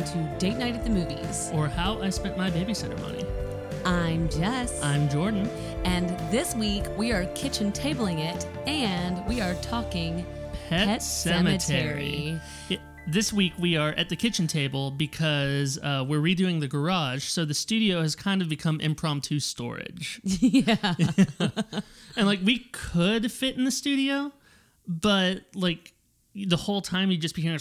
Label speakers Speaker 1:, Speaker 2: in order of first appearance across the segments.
Speaker 1: welcome to Date Night at the Movies.
Speaker 2: or how I spent my babysitter money.
Speaker 1: I'm Jess,
Speaker 2: I'm Jordan.
Speaker 1: and this week we are kitchen tabling it, and we are talking
Speaker 2: Pet,
Speaker 1: Pet
Speaker 2: Sematary.
Speaker 1: Sematary.
Speaker 2: Yeah, this week we are at the kitchen table because uh, we're redoing the garage, so the studio has kind of become impromptu storage.
Speaker 1: yeah,
Speaker 2: and like we could fit in the studio, but like the whole time you just be hearing,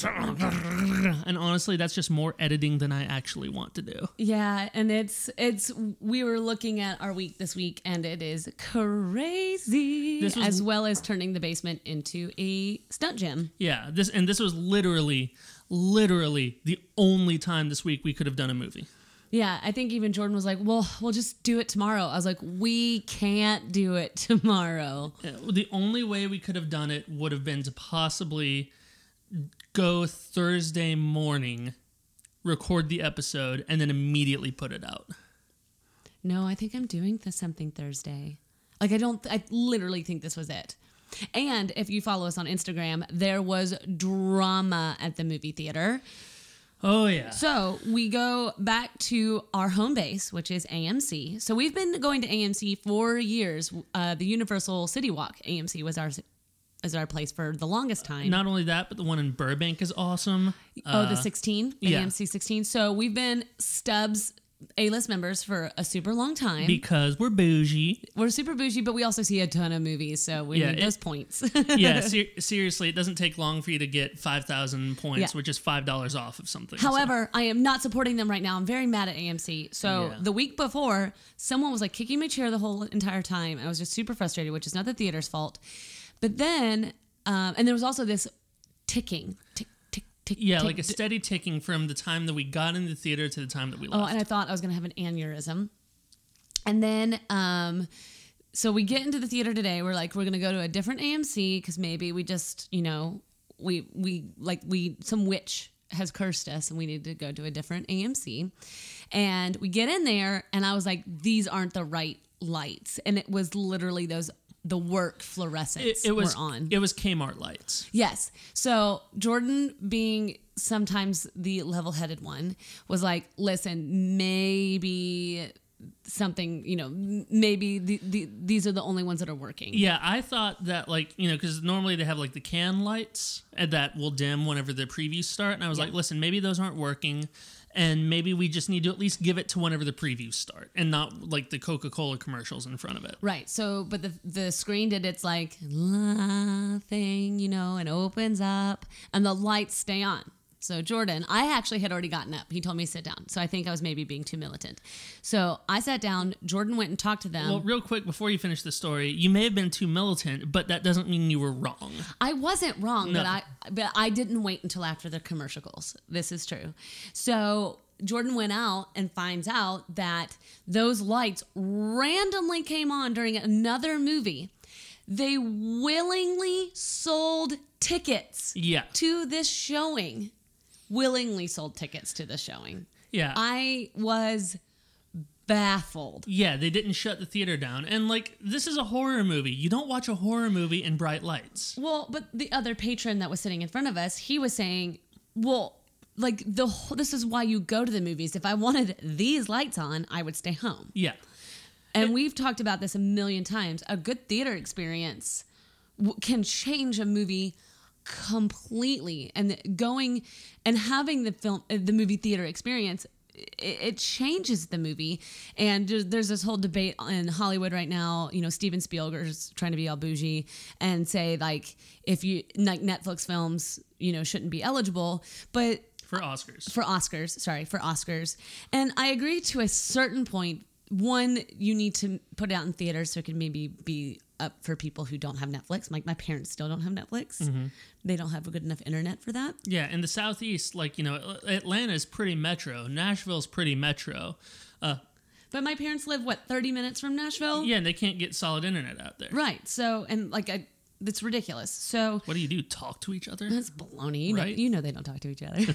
Speaker 2: and honestly, that's just more editing than I actually want to do.
Speaker 1: yeah, and it's it's we were looking at our week this week, and it is crazy,
Speaker 2: was-
Speaker 1: as well as turning the basement into a stunt gym.
Speaker 2: Yeah, this and this was literally, literally the only time this week we could have done a movie.
Speaker 1: Yeah, I think even Jordan was like, "Well, we'll just do it tomorrow." I was like, "We can't do it tomorrow."
Speaker 2: The only way we could have done it would have been to possibly go Thursday morning, record the episode, and then immediately put it out.
Speaker 1: No, I think I'm doing this something Thursday. Like I don't I literally think this was it. And if you follow us on Instagram, there was drama at the movie theater.
Speaker 2: Oh yeah.
Speaker 1: So we go back to our home base, which is AMC. So we've been going to AMC for years. Uh, the Universal City Walk AMC was our is our place for the longest time.
Speaker 2: Not only that, but the one in Burbank is awesome.
Speaker 1: oh, the
Speaker 2: Uh,
Speaker 1: 16,
Speaker 2: yeah.
Speaker 1: AMC 16. So we've been Stubs A-list members for a super long time.
Speaker 2: because we're bougie.
Speaker 1: We're super bougie, but we also see a ton of movies, so we
Speaker 2: Yeah,
Speaker 1: need
Speaker 2: it-
Speaker 1: those points.
Speaker 2: Yeah, ser- seriously, it doesn't take long for you to get five thousand points,
Speaker 1: Yeah.
Speaker 2: which is five dollars off of something. so-
Speaker 1: However, I am not supporting them right now. I'm very mad at AMC. So
Speaker 2: Yeah.
Speaker 1: the week before, someone was like kicking my chair the whole entire time. I was just super frustrated, which is not the theater's fault. But then, um, and there was also this ticking, tick,
Speaker 2: yeah,
Speaker 1: tick,
Speaker 2: like a steady ticking from the time that we got in the theater to the time that we left.
Speaker 1: Oh, and I thought I was going to have an aneurysm. And then, um, so we get into the theater today. We're like, we're going to go to a different AMC because maybe we just, you know, we, we, like, we, some witch has cursed us and we need to go to a different AMC. And we get in there and I was like, these aren't the right lights. And it was literally those, the work fluorescents
Speaker 2: it, it was
Speaker 1: were on.
Speaker 2: It was Kmart lights.
Speaker 1: Yes. So Jordan, being sometimes the level headed one, was like, listen, maybe something, you know, maybe the, the, these are the only ones that are working.
Speaker 2: Yeah, I thought that like you know because normally they have like the can lights and that will dim whenever the previews start, and I was
Speaker 1: Yeah.
Speaker 2: like, listen, maybe those aren't working, and maybe we just need to at least give it to whenever the previews start, and not like the Coca Cola commercials in front of it.
Speaker 1: Right. So, but the the screen did its like thing, you know, and opens up, and the lights stay on. So Jordan, I actually had already gotten up. He told me to sit down. So I think I was maybe being too militant. So I sat down. Jordan went and talked to them.
Speaker 2: Well, real quick before you finish the story, you may have been too militant, but that doesn't mean you were wrong.
Speaker 1: I wasn't wrong, but I but I didn't wait until after the commercials. This is true. So Jordan went out and finds out that those lights randomly came on during another movie. They willingly sold tickets
Speaker 2: Yeah,
Speaker 1: to this showing. Willingly sold tickets to the showing.
Speaker 2: yeah.
Speaker 1: I was baffled.
Speaker 2: yeah, they didn't shut the theater down. And like this is a horror movie. You don't watch a horror movie in bright lights.
Speaker 1: Well, but the other patron that was sitting in front of us, he was saying, "Well, like the whole, this is why you go to the movies. If I wanted these lights on, I would stay home."
Speaker 2: Yeah.
Speaker 1: And we've talked about this a million times. A good theater experience w- can change a movie completely, and going and having the film, uh, the movie theater experience. It, changes the movie, and there's, there's this whole debate in Hollywood right now. You know, Steven Spielberg's trying to be all bougie and say like, if you like Netflix films, you know, shouldn't be eligible. But
Speaker 2: For Oscars.
Speaker 1: for Oscars, sorry, for Oscars. And I agree to a certain point. One, you need to put it out in theaters so it can maybe be up for people who don't have Netflix. Like my parents still don't have Netflix. They don't have a good enough internet for that.
Speaker 2: Yeah, in the southeast, like you know, Atlanta is pretty metro. Nashville's pretty metro. Uh,
Speaker 1: But my parents live what, 30 minutes from Nashville?
Speaker 2: yeah, and they can't get solid internet out there.
Speaker 1: Right. So and like I that's ridiculous. So
Speaker 2: What do you do? Talk to each other?
Speaker 1: that's baloney. You know,
Speaker 2: Right?
Speaker 1: you know they don't talk to each other.
Speaker 2: do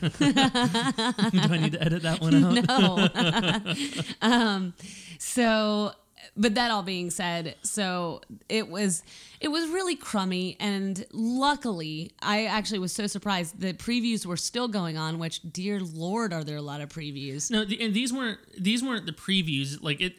Speaker 2: I need to edit that one out?
Speaker 1: no. um, so but that all being said, so it was it was really crummy and luckily I actually was so surprised the previews were still going on, which dear lord are there a lot of previews.
Speaker 2: No, the, and these weren't these weren't the previews. Like it,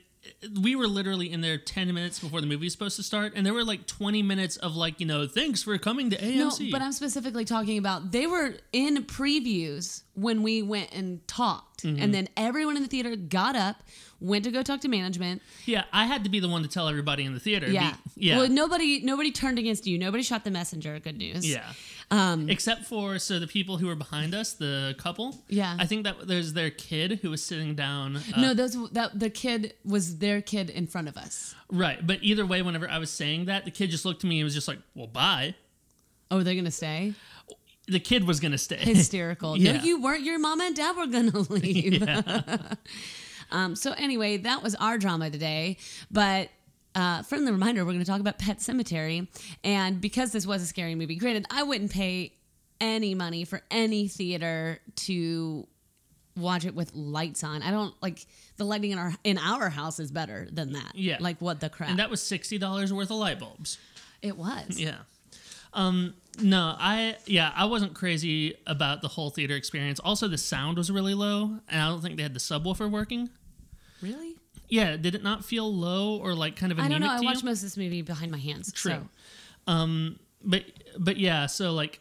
Speaker 2: we were literally in there ten minutes before the movie was supposed to start, and there were like twenty minutes of like you know thanks for coming to AMC.
Speaker 1: No, but I'm specifically talking about they were in previews when we went and talked.
Speaker 2: Mm-hmm.
Speaker 1: And then everyone in the theater got up, went to go talk to management.
Speaker 2: yeah, I had to be the one to tell everybody in the theater.
Speaker 1: Yeah.
Speaker 2: Be- yeah,
Speaker 1: Well, nobody nobody turned against you. Nobody shot the messenger. Good news.
Speaker 2: yeah.
Speaker 1: Um
Speaker 2: Except for so the people who were behind us, the couple.
Speaker 1: Yeah.
Speaker 2: I think that there's their kid who was sitting down. Uh,
Speaker 1: no, those that the kid was their kid in front of us.
Speaker 2: Right, but either way, whenever I was saying that, the kid just looked at me and was just like, "Well, bye."
Speaker 1: Oh, they're gonna stay?
Speaker 2: The kid was gonna stay.
Speaker 1: Hysterical.
Speaker 2: Yeah.
Speaker 1: No, you weren't. Your mom and dad were gonna leave. um, so anyway, that was our drama today. But uh, friendly reminder, we're gonna talk about Pet Sematary. And because this was a scary movie, granted, I wouldn't pay any money for any theater to watch it with lights on. I don't like the lighting in our in our house is better than that.
Speaker 2: Yeah.
Speaker 1: Like what the crap?
Speaker 2: and that was sixty dollars worth of light bulbs.
Speaker 1: it was.
Speaker 2: Yeah. Um, no, I yeah, I wasn't crazy about the whole theater experience. Also, the sound was really low, and I don't think they had the subwoofer working.
Speaker 1: Really?
Speaker 2: Yeah, did it not feel low or like kind of
Speaker 1: I don't know. I
Speaker 2: to you?
Speaker 1: watched most of this movie behind my hands.
Speaker 2: True.
Speaker 1: So.
Speaker 2: Um, but but yeah, so like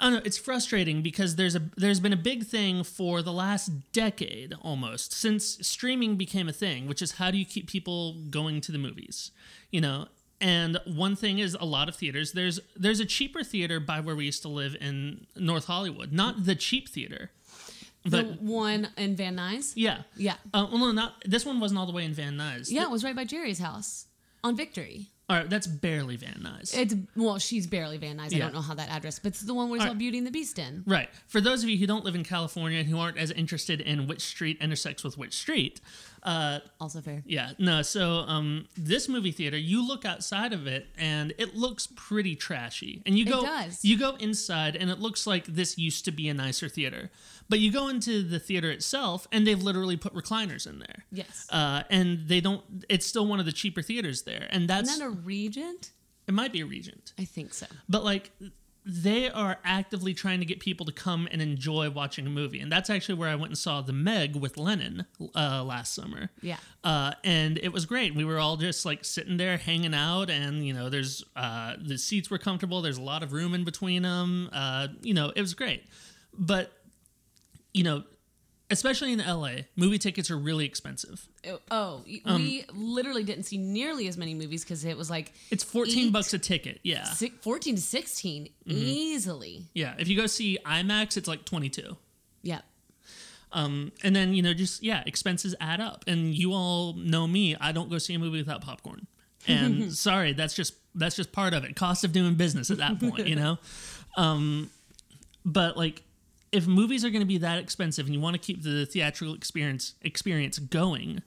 Speaker 2: I don't know, it's frustrating because there's a there's been a big thing for the last decade almost since streaming became a thing, which is how do you keep people going to the movies? You know, and one thing is a lot of theaters there's there's a cheaper theater by where we used to live in North Hollywood, not the cheap theater. But
Speaker 1: the one in Van Nuys.
Speaker 2: yeah.
Speaker 1: Yeah.
Speaker 2: Uh, well, no, not this one wasn't all the way in Van Nuys.
Speaker 1: Yeah, it was right by Jerry's house on Victory.
Speaker 2: All right, that's barely Van Nuys.
Speaker 1: It's well, she's barely Van Nuys. I don't know how that address, but it's the one where it's
Speaker 2: All
Speaker 1: all
Speaker 2: right.
Speaker 1: Beauty and the Beast in.
Speaker 2: Right. For those of you who don't live in California and who aren't as interested in which street intersects with which street, uh,
Speaker 1: Also fair.
Speaker 2: yeah, no. So um, this movie theater, you look outside of it and it looks pretty trashy, and you
Speaker 1: It
Speaker 2: go
Speaker 1: does.
Speaker 2: you go inside and it looks like this used to be a nicer theater, but you go into the theater itself and they've literally put recliners in there.
Speaker 1: Yes.
Speaker 2: Uh, and they don't. It's still one of the cheaper theaters there, and that's
Speaker 1: Isn't that a Regent?
Speaker 2: it. Might be a Regent.
Speaker 1: I think so.
Speaker 2: but like they are actively trying to get people to come and enjoy watching a movie and that's actually where i went and saw the meg with lennon uh, last summer
Speaker 1: Yeah.
Speaker 2: uh, and it was great we were all just like sitting there hanging out and you know there's uh, the seats were comfortable there's a lot of room in between them uh, you know it was great but you know especially in la movie tickets are really expensive
Speaker 1: Oh, oh,
Speaker 2: Um,
Speaker 1: we literally didn't see nearly as many movies because it was like
Speaker 2: it's 14 bucks a ticket yeah
Speaker 1: si- 14 to 16
Speaker 2: Mm-hmm.
Speaker 1: easily.
Speaker 2: yeah if you go see imax it's like 22
Speaker 1: Yeah.
Speaker 2: Um, and then you know, just yeah, expenses add up. And you all know me; I don't go see a movie without popcorn. And sorry, that's just that's just part of it. Cost of doing business at that point, you know. Um, but like, if movies are going to be that expensive, and you want to keep the theatrical experience experience going,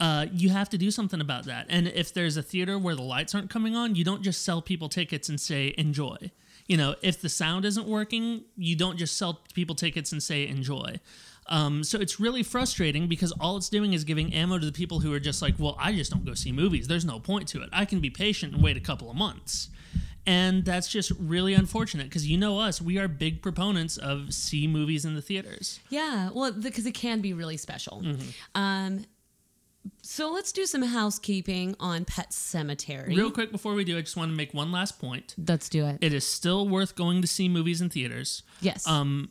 Speaker 2: uh, you have to do something about that. And if there's a theater where the lights aren't coming on, you don't just sell people tickets and say enjoy. You know, if the sound isn't working, you don't just sell people tickets and say enjoy. Um, so it's really frustrating because all it's doing is giving ammo to the people who are just like, well, I just don't go see movies. There's no point to it. I can be patient and wait a couple of months. And that's just really unfortunate because you know us, we are big proponents of see movies in the theaters.
Speaker 1: Yeah. Well, because it can be really special.
Speaker 2: Mm-hmm.
Speaker 1: Um, so let's do some housekeeping on Pet Sematary.
Speaker 2: Real quick before we do, I just want to make one last point.
Speaker 1: Let's do it.
Speaker 2: It is still worth going to see movies in theaters.
Speaker 1: yes.
Speaker 2: Um,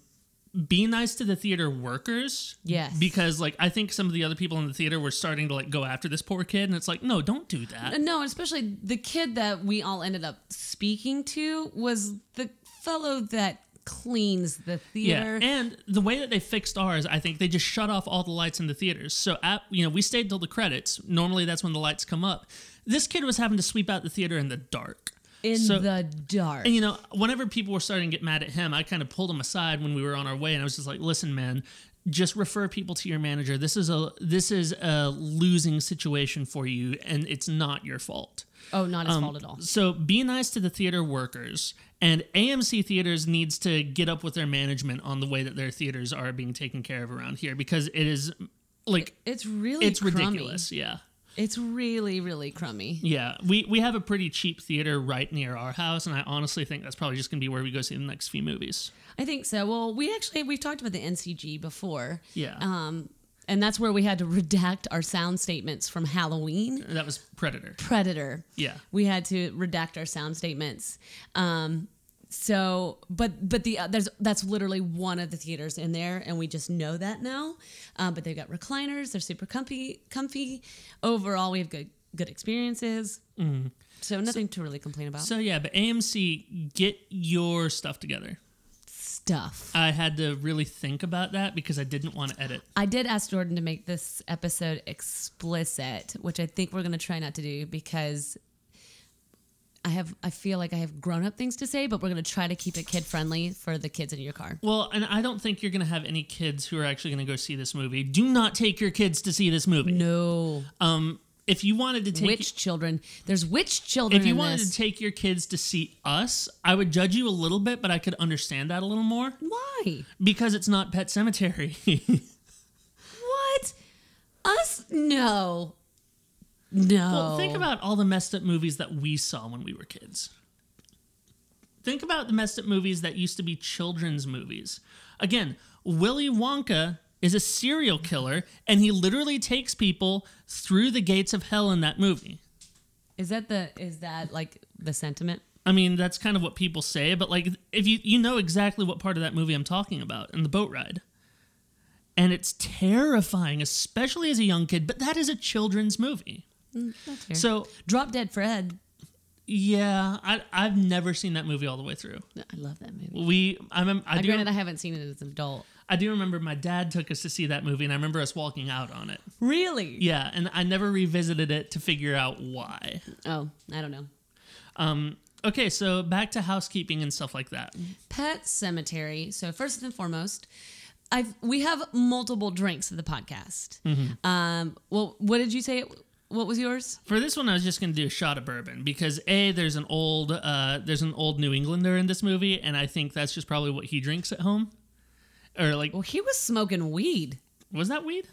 Speaker 2: be nice to the theater workers.
Speaker 1: Yes.
Speaker 2: Because like I think some of the other people in the theater were starting to like go after this poor kid, and it's like, no, don't do that.
Speaker 1: No, especially the kid that we all ended up speaking to was the fellow that cleans the theater.
Speaker 2: Yeah, and the way that they fixed ours, I think they just shut off all the lights in the theaters. So at you know we stayed till the credits. Normally that's when the lights come up. This kid was having to sweep out the theater in the dark.
Speaker 1: In
Speaker 2: so-
Speaker 1: the dark.
Speaker 2: And you know, whenever people were starting to get mad at him, I kind of pulled him aside when we were on our way, and I was just like, "Listen, man, just refer people to your manager. This is a this is a losing situation for you, and it's not your fault."
Speaker 1: oh, not his
Speaker 2: Um,
Speaker 1: fault at all.
Speaker 2: So be nice to the theater workers, and AMC theaters needs to get up with their management on the way that their theaters are being taken care of around here because it is like
Speaker 1: It's really
Speaker 2: it's
Speaker 1: crummy.
Speaker 2: ridiculous. Yeah.
Speaker 1: It's really, really crummy.
Speaker 2: Yeah, we we have a pretty cheap theater right near our house, and I honestly think that's probably just gonna be where we go see the next few movies.
Speaker 1: I think so. Well, we actually we've talked about the NCG before.
Speaker 2: Yeah.
Speaker 1: Um, and that's where we had to redact our sound statements from Halloween.
Speaker 2: That was Predator.
Speaker 1: Predator.
Speaker 2: Yeah.
Speaker 1: We had to redact our sound statements. Um, so, but but the uh, there's that's literally one of the theaters in there, and we just know that now. Um, but they've got recliners; they're super comfy. Comfy. Overall, we have good good experiences. So nothing to really complain about.
Speaker 2: So yeah, but AMC, get your stuff together.
Speaker 1: Stuff.
Speaker 2: I had to really think about that because I didn't want to edit.
Speaker 1: I did ask Jordan to make this episode explicit, which I think we're going to try not to do because I have I feel like I have grown up things to say, but we're going to try to keep it kid friendly for the kids in your car.
Speaker 2: Well, and I don't think you're going to have any kids who are actually going to go see this movie. Do not take your kids to see this movie.
Speaker 1: No.
Speaker 2: Um, if you wanted to take
Speaker 1: Witch children. There's witch children
Speaker 2: if you wanted
Speaker 1: this.
Speaker 2: to take your kids to see us, I would judge you a little bit, but I could understand that a little more
Speaker 1: Why?
Speaker 2: because it's not Pet Sematary.
Speaker 1: What? Us? No. No.
Speaker 2: well, think about all the messed up movies that we saw when we were kids. Think about the messed up movies that used to be children's movies. Again, Willy Wonka is a serial killer, and he literally takes people through the gates of hell in that movie.
Speaker 1: Is that the is that like the sentiment?
Speaker 2: I mean, that's kind of what people say, but like, if you you know exactly what part of that movie I'm talking about in the boat ride, and it's terrifying, especially as a young kid. But that is a children's movie,
Speaker 1: That's
Speaker 2: so
Speaker 1: Drop Dead Fred.
Speaker 2: yeah, I I've never seen that movie all the way through.
Speaker 1: I love that movie.
Speaker 2: We I remember I
Speaker 1: I
Speaker 2: do
Speaker 1: granted, I haven't seen it as an adult.
Speaker 2: I do remember my dad took us to see that movie, and I remember us walking out on it.
Speaker 1: Really?
Speaker 2: Yeah, and I never revisited it to figure out why.
Speaker 1: Oh, I don't know.
Speaker 2: Um, okay, so back to housekeeping and stuff like that.
Speaker 1: Pet Sematary. So first and foremost, I've we have multiple drinks of the podcast.
Speaker 2: Mm-hmm.
Speaker 1: Um, well, what did you say? What was yours?
Speaker 2: For this one, I was just gonna do a shot of bourbon because a there's an old uh, there's an old New Englander in this movie, and I think that's just probably what he drinks at home. Or like,
Speaker 1: Well, he was smoking weed.
Speaker 2: was that weed?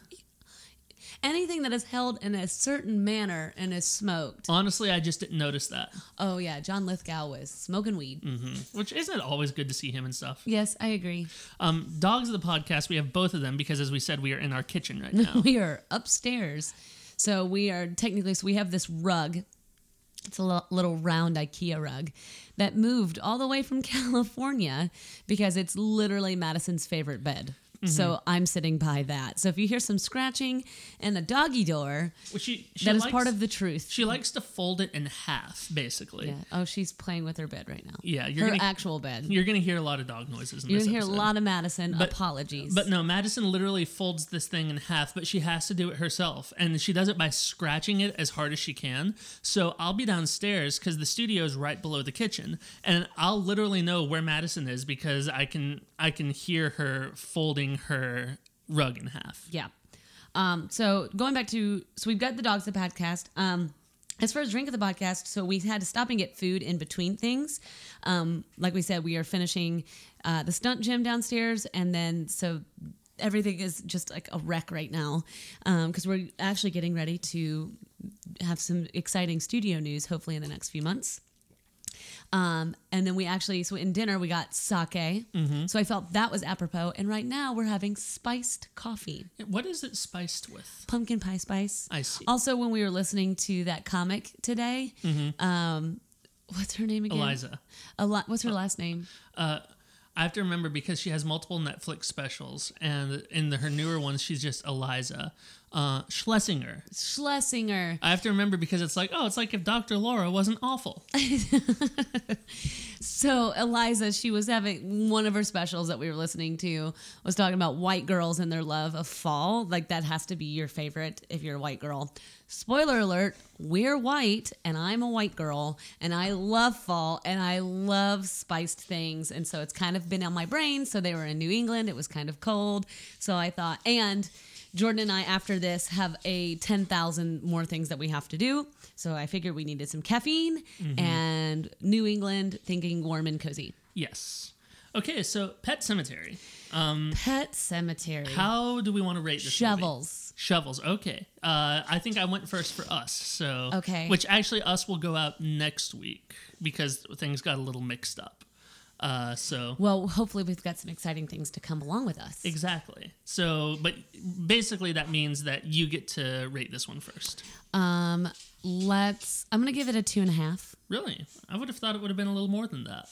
Speaker 1: Anything that is held in a certain manner and is smoked.
Speaker 2: Honestly, I just didn't notice that.
Speaker 1: Oh yeah, John Lithgow was smoking weed.
Speaker 2: Which isn't always good to see him and stuff.
Speaker 1: Yes, I agree.
Speaker 2: Um, dogs of the podcast, we have both of them because, as we said, we are in our kitchen right now.
Speaker 1: We are upstairs, so we are technically. So we have this rug. It's a little round IKEA rug that moved all the way from California because it's literally Madison's favorite bed.
Speaker 2: Mm-hmm.
Speaker 1: So I'm sitting by that. So if you hear some scratching and a doggy door,
Speaker 2: Which she, she
Speaker 1: that is
Speaker 2: likes-
Speaker 1: part of the truth.
Speaker 2: She likes to fold it in half, basically.
Speaker 1: yeah. Oh, she's playing with her bed right now.
Speaker 2: Yeah, you're
Speaker 1: her
Speaker 2: gonna
Speaker 1: actual bed.
Speaker 2: you're gonna hear a lot of dog noises. In
Speaker 1: You're gonna hear
Speaker 2: episode.
Speaker 1: a lot of Madison.
Speaker 2: But-
Speaker 1: Apologies.
Speaker 2: But no, Madison literally folds this thing in half, but she has to do it herself. And she does it by scratching it as hard as she can. So I'll be downstairs because the studio is right below the kitchen. And I'll literally know where Madison is because I can I can hear her folding her rug in half.
Speaker 1: Yeah. Um, so going back to so we've got the dogs the podcast. Um, as far as drink of the podcast, so we had to stop and get food in between things. Um, like we said, we are finishing uh, the stunt gym downstairs, and then so everything is just like a wreck right now because we're actually getting ready to have some exciting studio news, hopefully in the next few months. Um, and then we actually, so in dinner, we got sake. So I felt that was apropos. And right now we're having spiced coffee,
Speaker 2: What is it spiced with?
Speaker 1: pumpkin pie spice.
Speaker 2: I see.
Speaker 1: Also, when we were listening to that comic today, um, what's her name again?
Speaker 2: Iliza.
Speaker 1: Eli- what's her last name?
Speaker 2: Uh, I have to remember because she has multiple Netflix specials, and in the, her newer ones, she's just Iliza uh, Shlesinger.
Speaker 1: Shlesinger.
Speaker 2: I have to remember because it's like, oh, it's like if Dr. Laura wasn't awful.
Speaker 1: So Iliza, she was having one of her specials that we were listening to was talking about white girls and their love of fall. Like that has to be your favorite if you're a white girl. Spoiler alert, we're white and I'm a white girl and I love fall and I love spiced things. And so it's kind of been on my brain. So they were in New England. It was kind of cold. So I thought, and Jordan and I, after this, have a 10,000 more things that we have to do. So I figured we needed some caffeine and New England thinking warm and cozy.
Speaker 2: Yes. Okay, so Pet Sematary. Um,
Speaker 1: Pet Sematary.
Speaker 2: how do we want to rate this? movie?
Speaker 1: Shovels.
Speaker 2: Shovels. Okay. Uh, I think I went first for us. So
Speaker 1: Okay.
Speaker 2: Which actually us will go out next week because things got a little mixed up. Uh, so
Speaker 1: Well, hopefully we've got some exciting things to come along with us.
Speaker 2: exactly. So, but basically that means that you get to rate this one first.
Speaker 1: Um, let's. I'm gonna give it a two and a half.
Speaker 2: Really? I would have thought it would have been a little more than that.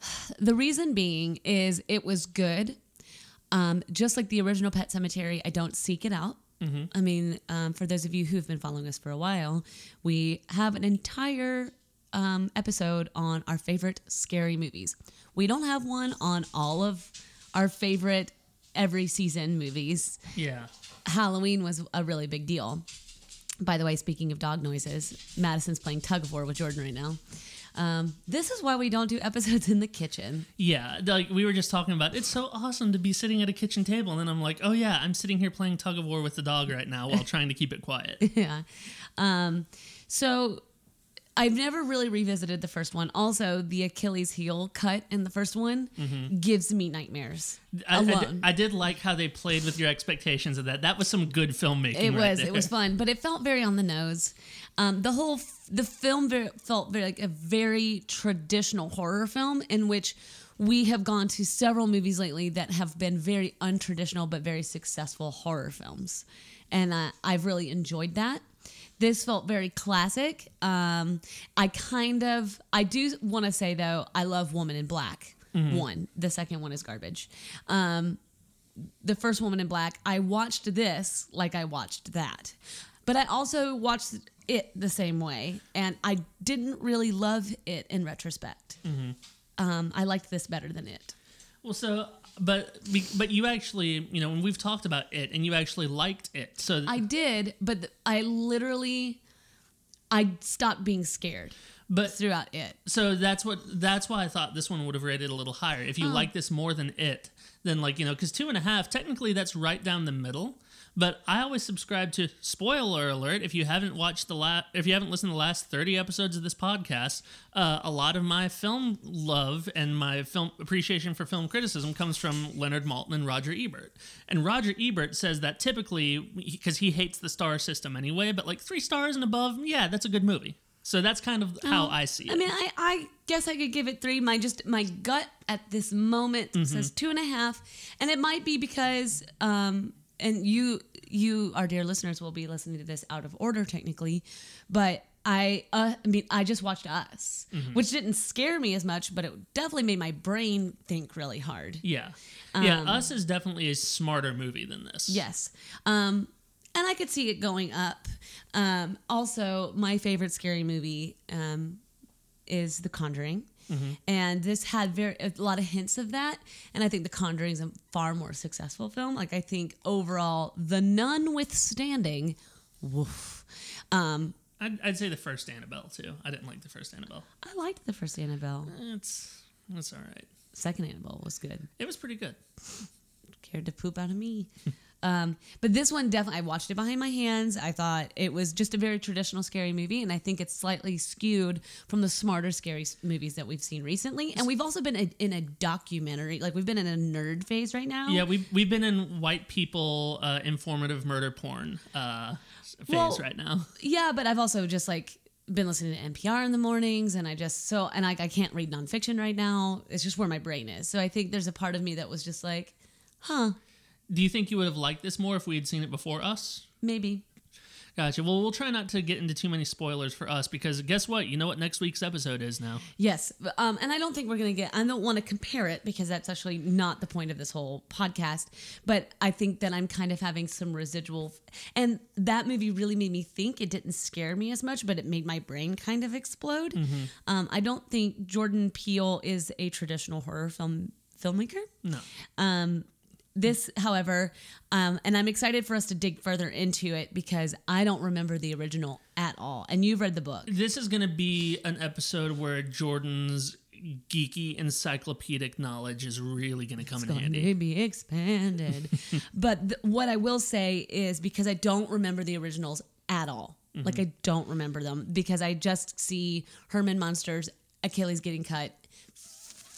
Speaker 1: The reason being is it was good. Um, just like the original Pet Sematary, I don't seek it out. I mean, um, for those of you who've been following us for a while, we have an entire um, episode on our favorite scary movies. We don't have one on all of our favorite every season movies.
Speaker 2: Yeah.
Speaker 1: Halloween was a really big deal. By the way, speaking of dog noises, Madison's playing tug of war with Jordan right now. Um, this is why we don't do episodes in the kitchen.
Speaker 2: Yeah, like we were just talking about, it's so awesome to be sitting at a kitchen table, and then I'm like, oh yeah, I'm sitting here playing tug of war with the dog right now while trying to keep it quiet.
Speaker 1: yeah. Um, so I've never really revisited the first one. Also, the Achilles heel cut in the first one gives me nightmares.
Speaker 2: I, I did-
Speaker 1: alone.
Speaker 2: I did like how they played with your expectations of that. That was some good filmmaking.
Speaker 1: it
Speaker 2: right
Speaker 1: was
Speaker 2: there.
Speaker 1: it was fun, but it felt very on the nose. Um, the whole f- the film very, felt very like a very traditional horror film in which we have gone to several movies lately that have been very untraditional but very successful horror films, and uh, I've really enjoyed that. This felt very classic. Um, I kind of I do want to say though I love Woman in Black. One, the second one is garbage. Um, the first woman in black i watched this like i watched that but i also watched it the same way and i didn't really love it in retrospect um, i liked this better than it
Speaker 2: Well, so, but but you actually, you know, when we've talked about it, and you actually liked it, so
Speaker 1: i did but th- i literally i stopped being scared
Speaker 2: but
Speaker 1: throughout it
Speaker 2: so that's what that's why I thought this one would have rated a little higher. If you
Speaker 1: Oh.
Speaker 2: like this more than it, then like you know, because two and a half technically that's right down the middle. But I always subscribe to spoiler alert. If you haven't watched the last, if you haven't listened to the last thirty episodes of this podcast, uh, a lot of my film love and my film appreciation for film criticism comes from Leonard Maltin and Roger Ebert. And Roger Ebert says that typically because he hates the star system anyway, but like three stars and above, yeah, that's a good movie. So that's kind of how I see it.
Speaker 1: I mean, I, I guess I could give it three. My just my gut at this moment
Speaker 2: Mm-hmm.
Speaker 1: says two and a half, and it might be because um and you you our dear listeners will be listening to this out of order technically, but I uh, I mean I just watched Us,
Speaker 2: Mm-hmm.
Speaker 1: which didn't scare me as much, but it definitely made my brain think really hard.
Speaker 2: Yeah. Yeah, Us is definitely a smarter movie than this.
Speaker 1: Yes. Um, and I could see it going up. Um, also, my favorite scary movie um, is The Conjuring. And this had very a lot of hints of that, and I think The Conjuring is a far more successful film. Like I think overall, The Nun withstanding, woof. Um,
Speaker 2: I'd, I'd say the first Annabelle too. I didn't like the first Annabelle.
Speaker 1: I liked the first Annabelle.
Speaker 2: It's it's all right.
Speaker 1: Second Annabelle was good.
Speaker 2: It was pretty good.
Speaker 1: cared to poop out of me. um, but this one definitely, I watched it behind my hands. I thought it was just a very traditional scary movie, and I think it's slightly skewed from the smarter scary movies that we've seen recently. And we've also been a, in a documentary, like we've been in a nerd phase right now.
Speaker 2: Yeah, we've we've been in white people uh, informative murder porn uh, phase
Speaker 1: Well-
Speaker 2: right now.
Speaker 1: Yeah, but I've also just like been listening to NPR in the mornings, and I just so and I, I can't read nonfiction right now. It's just where my brain is. So I think there's a part of me that was just like, huh,
Speaker 2: Do you think you would have liked this more if we had seen it before us?
Speaker 1: maybe.
Speaker 2: Gotcha. Well, we'll try not to get into too many spoilers for us because guess what? You know what next week's episode is now.
Speaker 1: Yes, um, and I don't think we're gonna get. I don't want to compare it because that's actually not the point of this whole podcast. But I think that I'm kind of having some residual, and that movie really made me think. It didn't scare me as much, but it made my brain kind of explode. Um, I don't think Jordan Peele is a traditional horror film filmmaker.
Speaker 2: No.
Speaker 1: Um, this, however, um, and I'm excited for us to dig further into it because I don't remember the original at all, and you've read the book.
Speaker 2: This is going to be an episode where Jordan's geeky encyclopedic knowledge is really going to come in
Speaker 1: going
Speaker 2: handy.
Speaker 1: to be expanded. but th- what I will say is because I don't remember the originals at all.
Speaker 2: Mm-hmm.
Speaker 1: Like I don't remember them because I just see Herman Munster's Achilles getting cut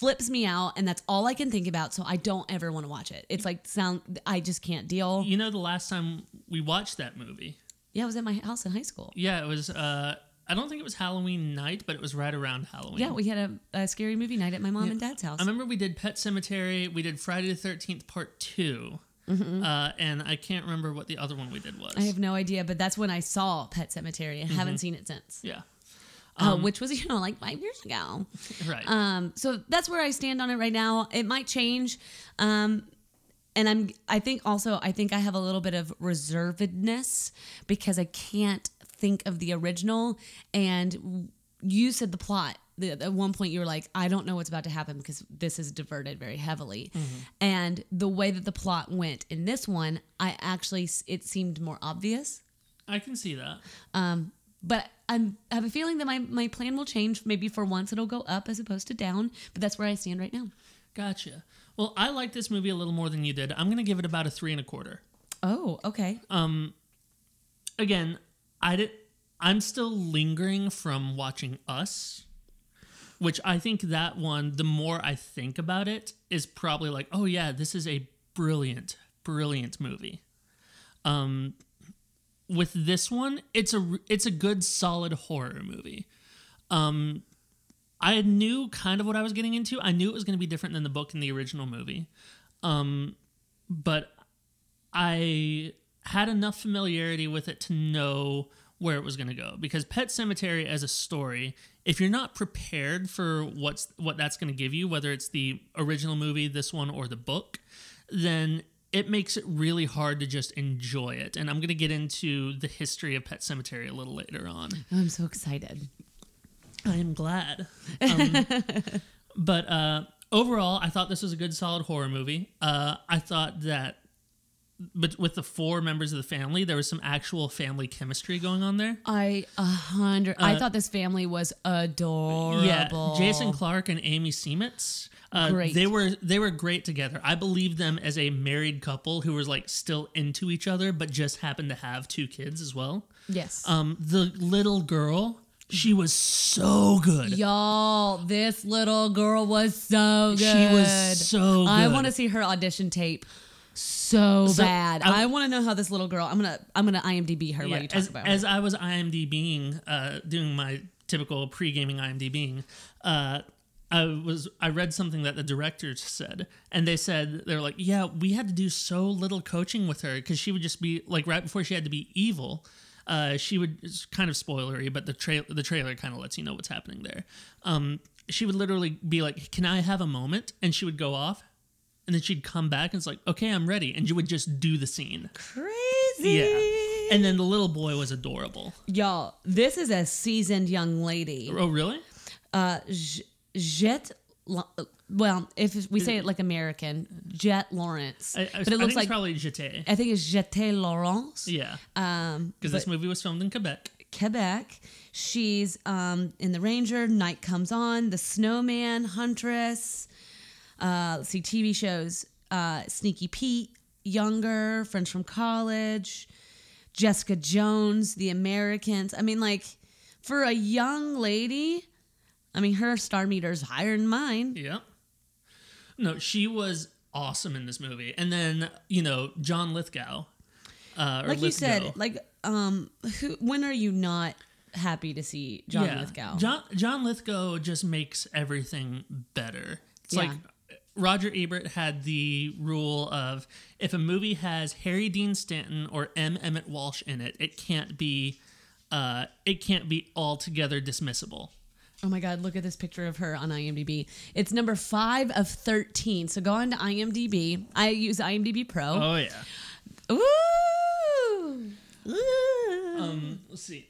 Speaker 1: flips me out, and that's all I can think about. So I don't ever want to watch it. It's like sound. I just can't deal.
Speaker 2: You know, the last time we watched that movie,
Speaker 1: Yeah, it was at my house in high school.
Speaker 2: yeah, it was. uh I don't think it was Halloween night, but it was right around Halloween.
Speaker 1: Yeah, we had a, a scary movie night at my mom and dad's house.
Speaker 2: I remember we did Pet Sematary. We did Friday the Thirteenth Part 2 uh, and I can't remember what the other one we did was.
Speaker 1: Mm-hmm. I have no idea, but that's when I saw Pet Sematary. I
Speaker 2: Mm-hmm.
Speaker 1: haven't seen it since.
Speaker 2: yeah,
Speaker 1: uh, which was you know like five years ago.
Speaker 2: right.
Speaker 1: Um, so that's where I stand on it right now. It might change. Um, and I'm I think also I think I have a little bit of reservedness because I can't think of the original and you said the plot at one point you were like I don't know what's about to happen because this is diverted very heavily and the way that the plot went in this one I actually it seemed more obvious
Speaker 2: I can see that.
Speaker 1: um, but I'm, I have a feeling that my, my plan will change. Maybe for once it'll go up as opposed to down. But that's where I stand right now.
Speaker 2: Gotcha. Well, I like this movie a little more than you did. I'm gonna give it about a three and a quarter.
Speaker 1: Oh, okay.
Speaker 2: Um, Again, I did. I'm still lingering from watching Us, which I think that one. The more I think about it, is probably like, oh yeah, this is a brilliant, brilliant movie. Um, with this one, it's a it's a good, solid horror movie. Um, I knew kind of what I was getting into. I knew it was going to be different than the book and the original movie. Um, but I had enough familiarity with it to know where it was going to go because Pet Sematary as a story, if you're not prepared for what's what that's going to give you, whether it's the original movie, this one or the book, then it makes it really hard to just enjoy it. And I'm going to get into the history of Pet Sematary a little later on.
Speaker 1: I'm so excited.
Speaker 2: I am glad. Um, but uh, overall, I thought this was a good, solid horror movie. Uh, I thought that, but with the four members of the family, there was some actual family chemistry going on there.
Speaker 1: I a hundred. I thought this family was adorable.
Speaker 2: Yeah, Jason Clarke and Amy Seimetz. Uh,
Speaker 1: Great.
Speaker 2: They were they were great together. I believe them as a married couple who was like still into each other, but just happened to have two kids as well.
Speaker 1: Yes.
Speaker 2: Um, the little girl, she was so good.
Speaker 1: Y'all, this little girl was so good.
Speaker 2: She was so
Speaker 1: I want to see her audition tape so,
Speaker 2: So,
Speaker 1: bad.
Speaker 2: I-
Speaker 1: I, want to know how this little girl. I'm gonna I'm gonna IMDb her while you talk
Speaker 2: as,
Speaker 1: about
Speaker 2: as
Speaker 1: her.
Speaker 2: I was IMDBing, uh, doing my typical pre-gaming IMDBing, uh, I was I read something that the directors said, and they said they were like, yeah, we had to do so little coaching with her because she would just be like right before she had to be evil. Uh, she would it's kind of spoilery, but the trail the trailer kind of lets you know what's happening there. Um, she would literally be like, "Can I have a moment?" and she would go off, and then she'd come back and it's like, "Okay, I'm ready," and you would just do the scene.
Speaker 1: Crazy.
Speaker 2: Yeah. And then the little boy was adorable.
Speaker 1: Y'all, this is a seasoned young lady.
Speaker 2: Oh, really?
Speaker 1: Uh, Jet. Well, if we say it like American, Jet Laurence,
Speaker 2: I, I,
Speaker 1: but it
Speaker 2: think
Speaker 1: looks
Speaker 2: it's
Speaker 1: like
Speaker 2: probably Jeté.
Speaker 1: I think it's Jete Laurence.
Speaker 2: Yeah,
Speaker 1: Um,
Speaker 2: because this movie was filmed in Quebec.
Speaker 1: Quebec. She's um, in the Ranger. Night comes on. The Snowman, Huntress. Uh, let's see TV shows. Uh, Sneaky Pete, Younger, Friends from College, Jessica Jones, The Americans. I mean, like for a young lady, I mean, her star meter's higher than mine.
Speaker 2: Yeah. No, she was awesome in this movie. And then you know John Lithgow. Uh,
Speaker 1: Like you said, like um, who, when are you not happy to see John
Speaker 2: yeah.
Speaker 1: Lithgow?
Speaker 2: John John Lithgow just makes everything better. It's
Speaker 1: Yeah.
Speaker 2: like Roger Ebert had the rule of if a movie has Harry Dean Stanton or M. Emmet Walsh in it, it can't be uh, it can't be altogether dismissible.
Speaker 1: Oh my God, look at this picture of her on IMDb. It's number five of 13. So go on to IMDb. I use IMDb Pro.
Speaker 2: Oh yeah.
Speaker 1: Ooh. Ooh.
Speaker 2: Um, let's see.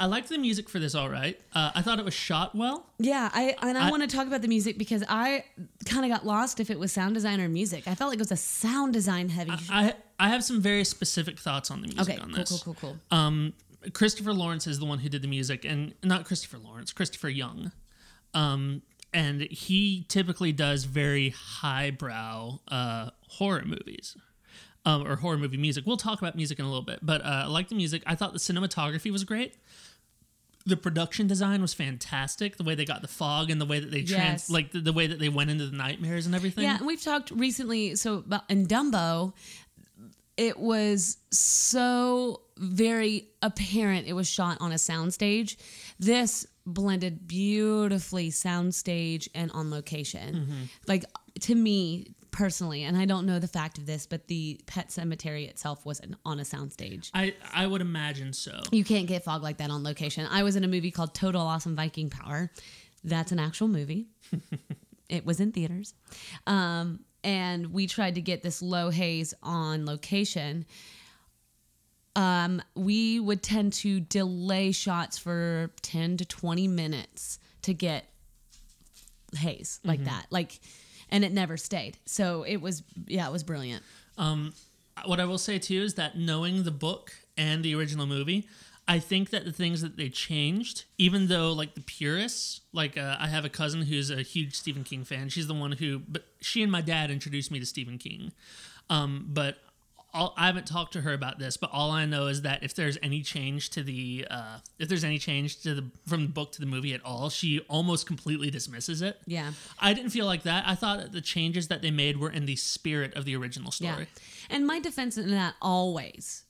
Speaker 2: I liked the music for this all right. Uh, I thought it was shot well.
Speaker 1: yeah, I and I,
Speaker 2: I-
Speaker 1: want to talk about the music because I kind of got lost if it was sound design or music. I felt like it was a sound design heavy. sh-
Speaker 2: I I have some very specific thoughts on the music
Speaker 1: okay,
Speaker 2: on
Speaker 1: cool,
Speaker 2: this.
Speaker 1: cool, cool, cool.
Speaker 2: Um, Christopher Lawrence is the one who did the music, and not Christopher Lawrence, Christopher Young. Um, and he typically does very highbrow uh, horror movies. Um, or horror movie music. We'll talk about music in a little bit, but uh, I like the music. I thought the cinematography was great. the production design was fantastic. The way they got the fog and the way that they trans,
Speaker 1: Yes.
Speaker 2: like the, the way that they went into the nightmares and everything.
Speaker 1: Yeah, and we've talked recently. So in Dumbo, it was so very apparent it was shot on a soundstage. This blended beautifully soundstage and on location. Like to me personally, and I don't know the fact of this, but the pet cemetery itself was an, on a soundstage.
Speaker 2: I I would imagine so.
Speaker 1: You can't get fog like that on location. I was in a movie called Total Awesome Viking Power. That's an actual movie. it was in theaters. Um, and we tried to get this low haze on location. Um, we would tend to delay shots for 10 to 20 minutes to get haze like that. Like, and it never stayed. So it was, yeah, it was brilliant.
Speaker 2: Um, what I will say too is that knowing the book and the original movie, I think that the things that they changed, even though like the purists, like uh, I have a cousin who's a huge Stephen King fan. She's the one who, but she and my dad introduced me to Stephen King. Um, but all, I haven't talked to her about this, but all I know is that if there's any change to the, uh, if there's any change to the from the book to the movie at all, she almost completely dismisses it.
Speaker 1: Yeah.
Speaker 2: I didn't feel like that. I thought that the changes that they made were in the spirit of the original story.
Speaker 1: Yeah.
Speaker 2: story.
Speaker 1: And my defense in that always,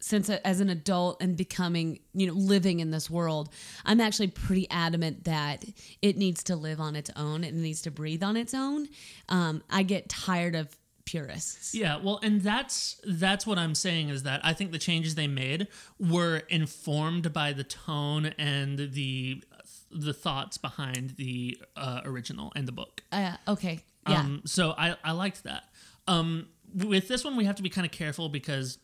Speaker 1: since a- as an adult and becoming, you know, living in this world, I'm actually pretty adamant that it needs to live on its own. It needs to breathe on its own. Um, I get tired of purists.
Speaker 2: Yeah, well, and that's that's what I'm saying is that I think the changes they made were informed by the tone and the the thoughts behind the uh, original and the book.
Speaker 1: Uh, okay. Yeah.
Speaker 2: Um, so I I liked that. Um, with this one, we have to be kind of careful because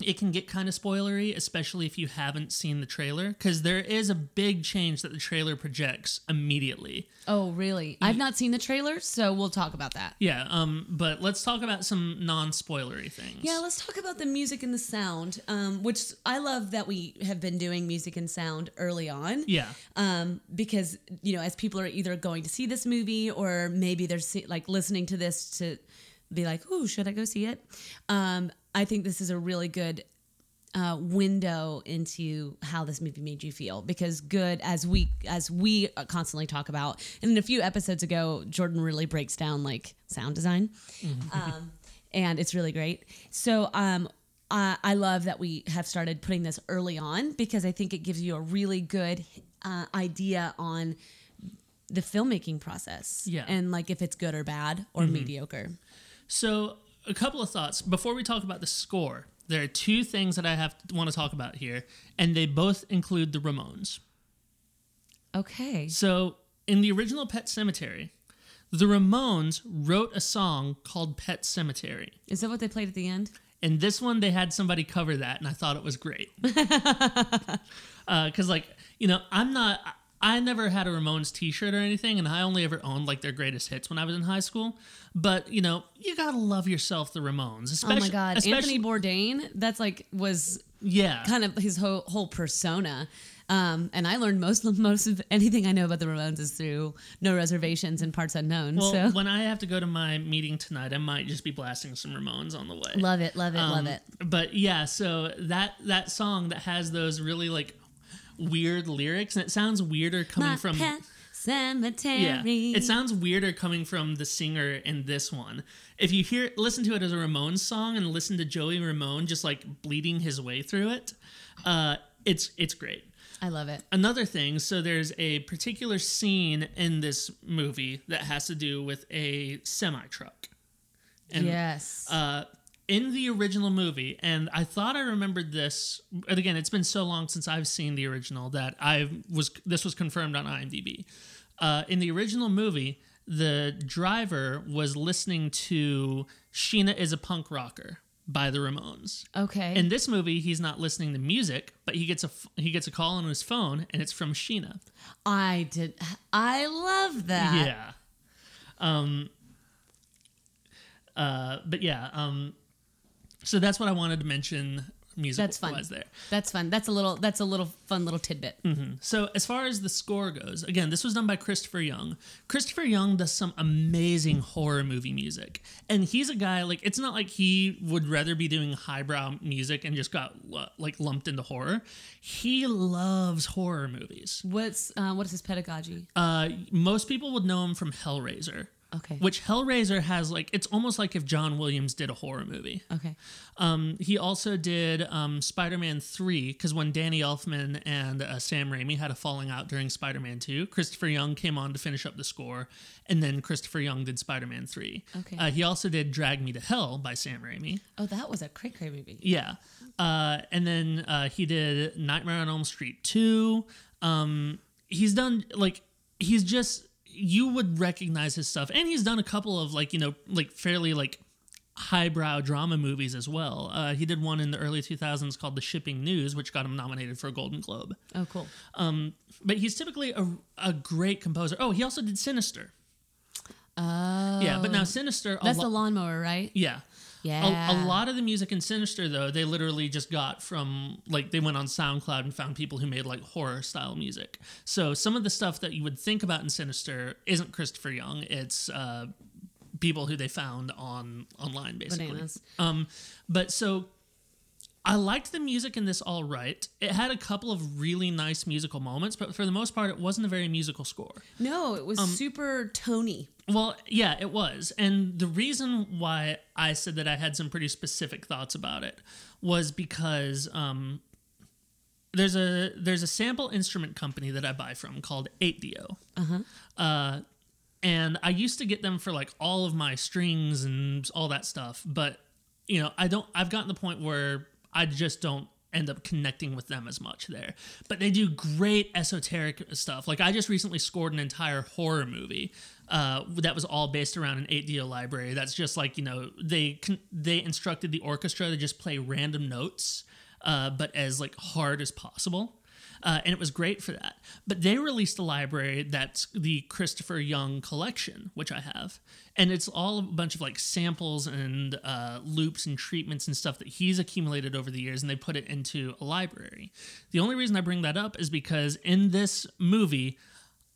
Speaker 2: it can get kind of spoilery, especially if you haven't seen the trailer, because there is a big change that the trailer projects immediately.
Speaker 1: oh, really? I've not seen the trailer, so we'll talk about that.
Speaker 2: Yeah. Um, but let's talk about some non-spoilery things.
Speaker 1: Yeah, let's talk about the music and the sound, um, which I love that we have been doing music and sound early on.
Speaker 2: Yeah.
Speaker 1: um, because you know as people are either going to see this movie or maybe they're see, like listening to this to be like oh should i go see it um, i think this is a really good uh, window into how this movie made you feel because good as we as we constantly talk about and a few episodes ago jordan really breaks down like sound design um, and it's really great so um, uh, I love that we have started putting this early on because I think it gives you a really good uh, idea on the filmmaking process.
Speaker 2: Yeah.
Speaker 1: And like if it's good or bad or mediocre.
Speaker 2: So, a couple of thoughts before we talk about the score. There are two things that I have want to talk about here, and they both include the Ramones.
Speaker 1: Okay.
Speaker 2: So, in the original Pet Sematary, the Ramones wrote a song called Pet Sematary.
Speaker 1: Is that what they played at the end?
Speaker 2: And this one, they had somebody cover that, and I thought it was great. Uh, because, like, you know, I'm not. I never had a Ramones T-shirt or anything, and I only ever owned like their greatest hits when I was in high school. But you know, you gotta love yourself the Ramones,
Speaker 1: Oh
Speaker 2: especially.
Speaker 1: my God.
Speaker 2: especially,
Speaker 1: Anthony Bourdain, that's like was
Speaker 2: yeah,
Speaker 1: kind of his whole, whole persona. Um, and I learned most of most of anything I know about the Ramones is through No Reservations and Parts Unknown.
Speaker 2: Well,
Speaker 1: so
Speaker 2: when I have to go to my meeting tonight, I might just be blasting some Ramones on the way.
Speaker 1: love it, love it, love
Speaker 2: Um,
Speaker 1: it.
Speaker 2: But yeah, so that that song that has those really like weird lyrics, and it sounds weirder coming
Speaker 1: My
Speaker 2: from
Speaker 1: pet cemetery.
Speaker 2: yeah, it sounds weirder coming from the singer in this one. If you hear listen to it as a Ramones song and listen to Joey Ramone just like bleeding his way through it, uh, it's it's great.
Speaker 1: I love it.
Speaker 2: Another thing, so there's a particular scene in this movie that has to do with a semi truck. And
Speaker 1: yes.
Speaker 2: uh, in the original movie, and I thought I remembered this. And again, it's been so long since I've seen the original that I was this was confirmed on IMDb. Uh, in the original movie, the driver was listening to "Sheena is a Punk Rocker" by the Ramones.
Speaker 1: okay.
Speaker 2: In this movie, he's not listening to music, but he gets a he gets a call on his phone, and it's from Sheena.
Speaker 1: I did. I love that.
Speaker 2: Yeah. Um. Uh. But yeah. Um. So that's what I wanted to mention music
Speaker 1: That's fun.
Speaker 2: wise there.
Speaker 1: That's fun. That's a little. That's a little fun little tidbit.
Speaker 2: So as far as the score goes, again, this was done by Christopher Young. Christopher Young does some amazing horror movie music, and he's a guy like it's not like he would rather be doing highbrow music and just got like lumped into horror. He loves horror movies.
Speaker 1: What's uh, what is his pedagogy?
Speaker 2: Uh, most people would know him from Hellraiser.
Speaker 1: Okay.
Speaker 2: Which Hellraiser has like it's almost like if John Williams did a horror movie.
Speaker 1: Okay.
Speaker 2: Um, he also did um, Spider-Man three because when Danny Elfman and uh, Sam Raimi had a falling out during Spider-Man two, Christopher Young came on to finish up the score, and then Christopher Young did Spider-Man three.
Speaker 1: Okay.
Speaker 2: Uh, he also did Drag Me to Hell by Sam Raimi.
Speaker 1: Oh, that was a cray cray movie.
Speaker 2: Yeah. Uh, and then uh, he did Nightmare on Elm Street 2. Um, he's done, like, he's just, you would recognize his stuff. And he's done a couple of, like, you know, like fairly, like, highbrow drama movies as well. Uh, he did one in the early 2000s called The Shipping News, which got him nominated for a Golden Globe.
Speaker 1: Oh, cool.
Speaker 2: Um, but he's typically a, a great composer. Oh, he also did Sinister.
Speaker 1: Oh.
Speaker 2: Yeah, but now Sinister. a
Speaker 1: That's
Speaker 2: lo-
Speaker 1: the lawnmower, right?
Speaker 2: yeah.
Speaker 1: Yeah.
Speaker 2: A, a lot of the music in Sinister, though, they literally just got from like they went on SoundCloud and found people who made like horror style music. So some of the stuff that you would think about in Sinister isn't Christopher Young. It's uh, people who they found on online, basically.
Speaker 1: Bananas.
Speaker 2: Um, but so I liked the music in this all right. It had a couple of really nice musical moments, but for the most part, it wasn't a very musical score.
Speaker 1: No, it
Speaker 2: Um,
Speaker 1: was super Tony.
Speaker 2: Well, yeah, it was. And the reason why I said that I had some pretty specific thoughts about it was because um, there's a there's a sample instrument company that I buy from called 8Dio. Uh, and I used to get them for like all of my strings and all that stuff, but you know, I don't I've gotten the point where I just don't end up connecting with them as much there. But they do great esoteric stuff. Like I just recently scored an entire horror movie uh, that was all based around an 8Dio library. That's just like, you know, they they instructed the orchestra to just play random notes uh, but as like hard as possible. Uh, and it was great for that. But they released a library that's the Christopher Young collection, which I have, and it's all a bunch of like samples and uh, loops and treatments and stuff that he's accumulated over the years, and they put it into a library. The only reason I bring that up is because in this movie,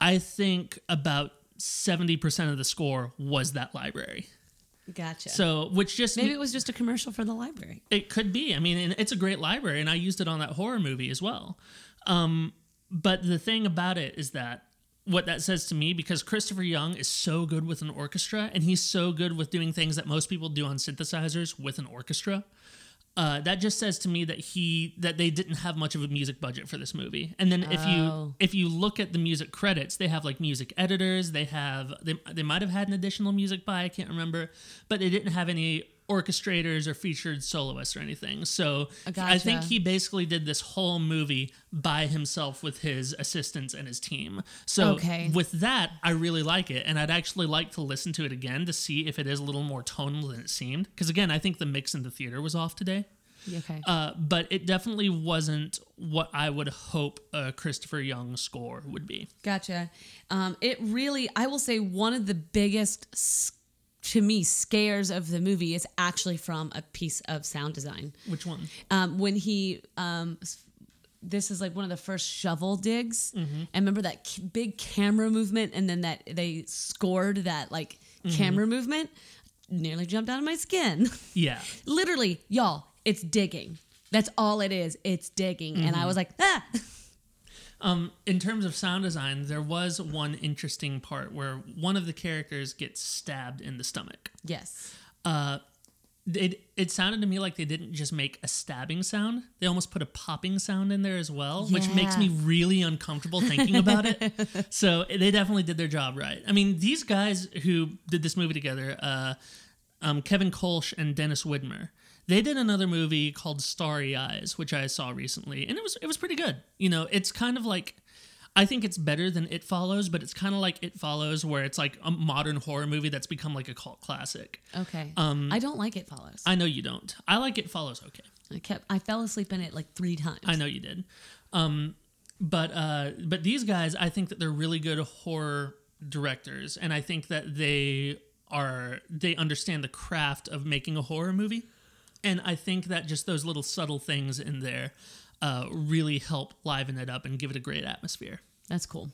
Speaker 2: I think about seventy percent of the score was that library.
Speaker 1: Gotcha.
Speaker 2: So, which just
Speaker 1: maybe it was just a commercial for the library.
Speaker 2: it could be. I mean, and it's a great library, and I used it on that horror movie as well. Um, but the thing about it is that what that says to me, because Christopher Young is so good with an orchestra, and he's so good with doing things that most people do on synthesizers with an orchestra. Uh, that just says to me that he that they didn't have much of a music budget for this movie. And then if
Speaker 1: Oh.
Speaker 2: you if you look at the music credits, they have like music editors. They have they they might have had an additional music by I can't remember, but they didn't have any orchestrators or featured soloists or anything. So I think he basically did this whole movie by himself with his assistants and his team. So
Speaker 1: Okay.
Speaker 2: with that, I really like it, and I'd actually like to listen to it again to see if it is a little more tonal than it seemed. Because again, I think the mix in the theater was off today.
Speaker 1: Okay.
Speaker 2: Uh, but it definitely wasn't what I would hope a Christopher Young score would be.
Speaker 1: Gotcha. Um, it really, I will say, one of the biggest, to me, scares of the movie is actually from a piece of sound design.
Speaker 2: Which one?
Speaker 1: Um, when he, um, this is like one of the first shovel digs, and remember that c- big camera movement, and then that they scored that like camera movement. Nearly jumped out of my skin.
Speaker 2: Yeah.
Speaker 1: Literally, y'all, it's digging. That's all it is. It's digging, and I was like, ah.
Speaker 2: Um, in terms of sound design, there was one interesting part where one of the characters gets stabbed in the stomach.
Speaker 1: yes.
Speaker 2: Uh, it it sounded to me like they didn't just make a stabbing sound; they almost put a popping sound in there as well, which makes me really uncomfortable thinking about it. So they definitely did their job right. I mean, these guys who did this movie together, uh, um, Kevin Kolsch and Dennis Widmyer, they did another movie called Starry Eyes, which I saw recently, and it was it was pretty good. You know, it's kind of like. I think it's better than It Follows, but it's kind of like It Follows, where it's like a modern horror movie that's become like a cult classic.
Speaker 1: Okay. I don't like it follows.
Speaker 2: I know you don't. I like it follows okay.
Speaker 1: I kept I fell asleep in it like three times.
Speaker 2: I know you did. Um, but uh, but these guys, I think that they're really good horror directors, and I think that they are they understand the craft of making a horror movie. And I think that just those little subtle things in there uh, really help liven it up and give it a great atmosphere.
Speaker 1: That's cool.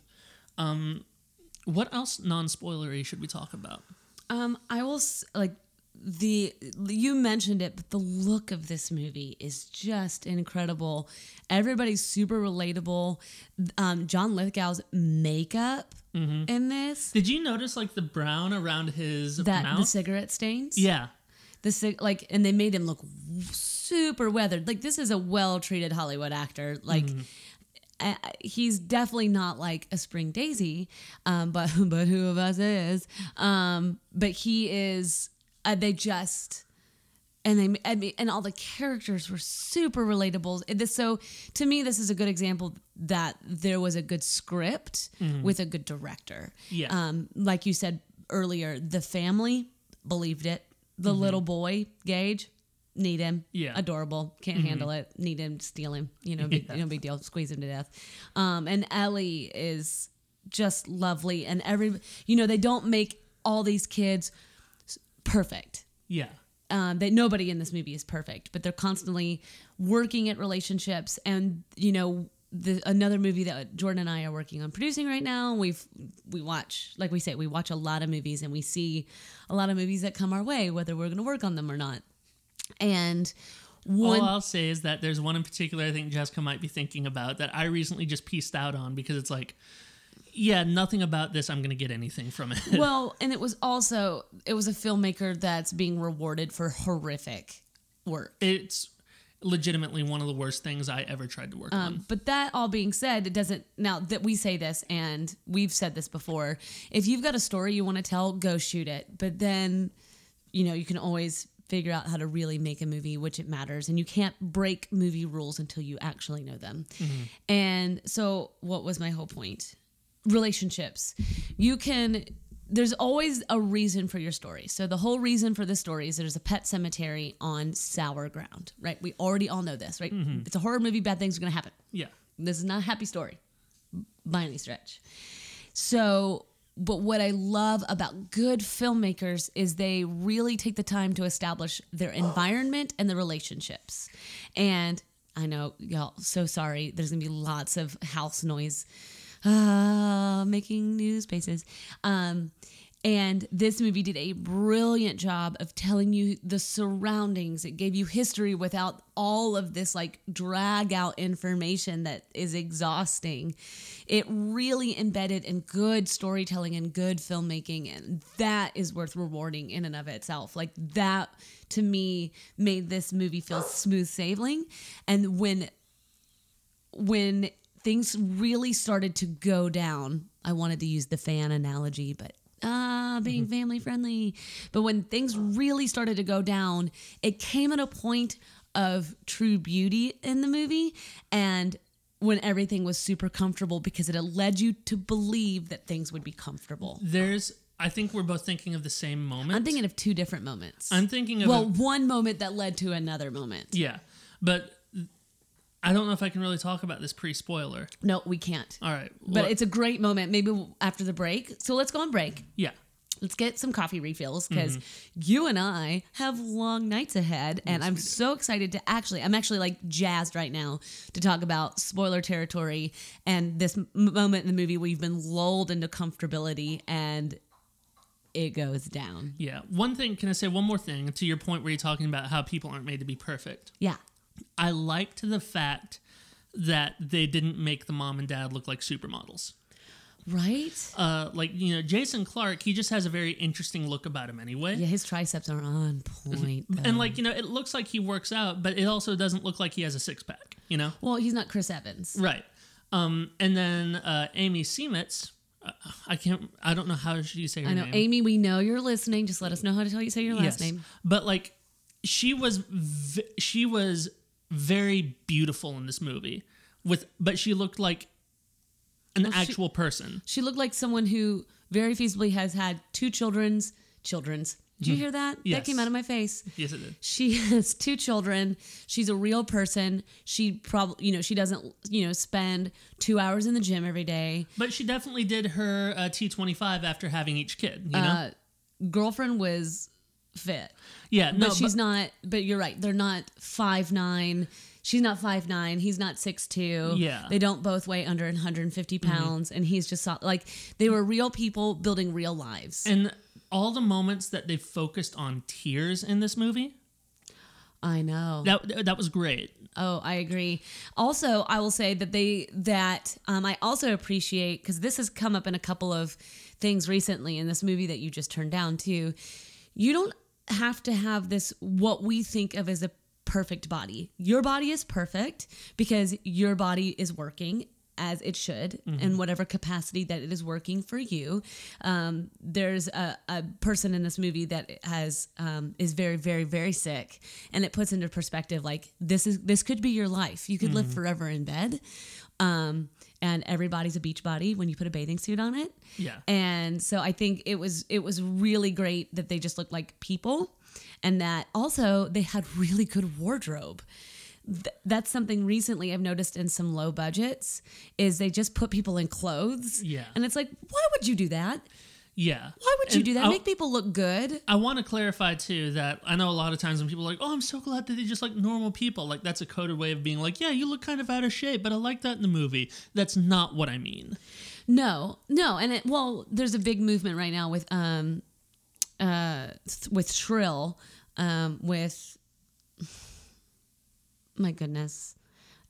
Speaker 2: What else non spoilery should we talk about?
Speaker 1: Um, I will s- like the you mentioned it, but the look of this movie is just incredible. Everybody's super relatable. Um, John Lithgow's makeup in this
Speaker 2: Did you notice like the brown around his
Speaker 1: that the cigarette stains.
Speaker 2: yeah.
Speaker 1: The cig- like, and they made him look super weathered. Like this is a well treated Hollywood actor. Like. uh, he's definitely not like a spring daisy um, but but who of us is um, but he is uh, they just and they I mean, and all the characters were super relatable this so to me this is a good example that there was a good script with a good director
Speaker 2: Yeah.
Speaker 1: um, like you said earlier the family believed it the little boy gage need him.
Speaker 2: Yeah.
Speaker 1: adorable. Can't handle it. Need him steal him. You know big, no big deal. Squeeze him to death. Um, and ellie is just lovely. And every you know they don't make all these kids perfect.
Speaker 2: Yeah.
Speaker 1: um, that nobody in this movie is perfect, but they're constantly working at relationships. And you know, the another movie that Jordan and I are working on producing right now. We've we watch, like we say, we watch a lot of movies, and we see a lot of movies that come our way, whether we're going to work on them or not. And one,
Speaker 2: All I'll say is that there's one in particular I think Jessica might be thinking about that I recently just pieced out on because it's like, yeah, nothing about this I'm going to get anything from it.
Speaker 1: well, and it was also it was a filmmaker that's being rewarded for horrific work.
Speaker 2: it's legitimately one of the worst things I ever tried to work on.
Speaker 1: Um, but that all being said, it doesn't now that we say this and we've said this before. If you've got a story you want to tell, go shoot it. But then, you know, you can always figure out how to really make a movie, which it matters. And you can't break movie rules until you actually know them. And so, what was my whole point? Relationships. You can. There's always a reason for your story. So the whole reason for the story is there's a pet cemetery on sour ground, right? We already all know this, right? Mm-hmm. It's a horror movie. Bad things are gonna happen.
Speaker 2: Yeah.
Speaker 1: This is not a happy story by any stretch. So, but what I love about good filmmakers is they really take the time to establish their environment and the relationships. And I know y'all so sorry. There's gonna be lots of house noise, uh, making new spaces. Um, and this movie did a brilliant job of telling you the surroundings. It gave you history without all of this like drag out information that is exhausting. It really embedded in good storytelling and good filmmaking. And that is worth rewarding in and of itself. Like that to me made this movie feel smooth sailing. And when when things really started to go down, I wanted to use the fan analogy, but ah, being family friendly. But when things really started to go down, it came at a point of true beauty in the movie and when everything was super comfortable because it led you to believe that things would be comfortable.
Speaker 2: There's, I think we're both thinking of the same moment.
Speaker 1: I'm thinking of two different moments.
Speaker 2: I'm thinking of,
Speaker 1: well,
Speaker 2: a-
Speaker 1: one moment that led to another moment.
Speaker 2: yeah, but I don't know if I can really talk about this pre spoiler.
Speaker 1: No, we can't.
Speaker 2: All right.
Speaker 1: But
Speaker 2: well,
Speaker 1: it's a great moment. Maybe we'll- after the break. So let's go on break.
Speaker 2: yeah.
Speaker 1: Let's get some coffee refills because
Speaker 2: Mm-hmm.
Speaker 1: you and I have long nights ahead, and I'm so excited to actually. I'm actually like jazzed right now to talk about spoiler territory and this m- moment in the movie where you've been lulled into comfortability and it goes down.
Speaker 2: Yeah. One thing, can I say one more thing to your point where you're talking about how people aren't made to be perfect?
Speaker 1: Yeah,
Speaker 2: I liked the fact that they didn't make the mom and dad look like supermodels.
Speaker 1: right.
Speaker 2: Uh, like, you know, Jason Clarke, he just has a very interesting look about him anyway.
Speaker 1: Yeah, his triceps are on point.
Speaker 2: And, like, you know, it looks like he works out, but it also doesn't look like he has a six pack, you know?
Speaker 1: well, he's not Chris Evans.
Speaker 2: Right. Um, and then uh, Amy Seimetz, uh, I can't, I don't know how she say her
Speaker 1: I know,
Speaker 2: name.
Speaker 1: Amy. We know you're listening. Just let us know how to tell you say your last name.
Speaker 2: But like, she was v- she was very beautiful in this movie with, but she looked like an
Speaker 1: Well, she-
Speaker 2: actual person.
Speaker 1: She looked like someone who very feasibly has had two children's children's. Did you hear that? That
Speaker 2: Mm-hmm.
Speaker 1: Came out of my face.
Speaker 2: Yes, it did.
Speaker 1: She has two children. She's a real person. She probably, you know, she doesn't, you know, spend two hours in the gym every day.
Speaker 2: But she definitely did her uh, T twenty five after having each kid. You know,
Speaker 1: Uh, girlfriend was fit.
Speaker 2: Yeah,
Speaker 1: But
Speaker 2: no,
Speaker 1: she's not. But you're right. They're not five nine. She's not five nine. He's not six two.
Speaker 2: Yeah.
Speaker 1: They don't both weigh under 150 pounds, and he's just like they were real people building real lives.
Speaker 2: and all the moments that they focused on tears in this movie,
Speaker 1: I know.
Speaker 2: that that was great.
Speaker 1: Oh, I agree. Also, I will say that they that um, I also appreciate because this has come up in a couple of things recently in this movie that you just turned down too. You don't have to have this what we think of as a perfect body. Your body is perfect because your body is working as it should in whatever capacity that it is working for you. Um, there's a, a person in this movie that has um, is very very very sick, and it puts into perspective like this is this could be your life. You could live forever in bed. Um, and everybody's a beach body when you put a bathing suit on it.
Speaker 2: Yeah.
Speaker 1: And so I think it was it was really great that they just looked like people and that also they had really good wardrobe. Th- that's something recently I've noticed in some low budgets is they just put people in clothes.
Speaker 2: Yeah.
Speaker 1: And it's like, why would you do that?
Speaker 2: Yeah.
Speaker 1: Why would you
Speaker 2: And
Speaker 1: do that?
Speaker 2: I-
Speaker 1: Make people look good.
Speaker 2: I want to clarify too that I know a lot of times when people are like, "Oh, I'm so glad that they just like normal people." Like that's a coded way of being like, "Yeah, you look kind of out of shape, but I like that in the movie." That's not what I mean.
Speaker 1: No, no, and it, well, there's a big movement right now with um, uh, with Shrill, um, with my goodness,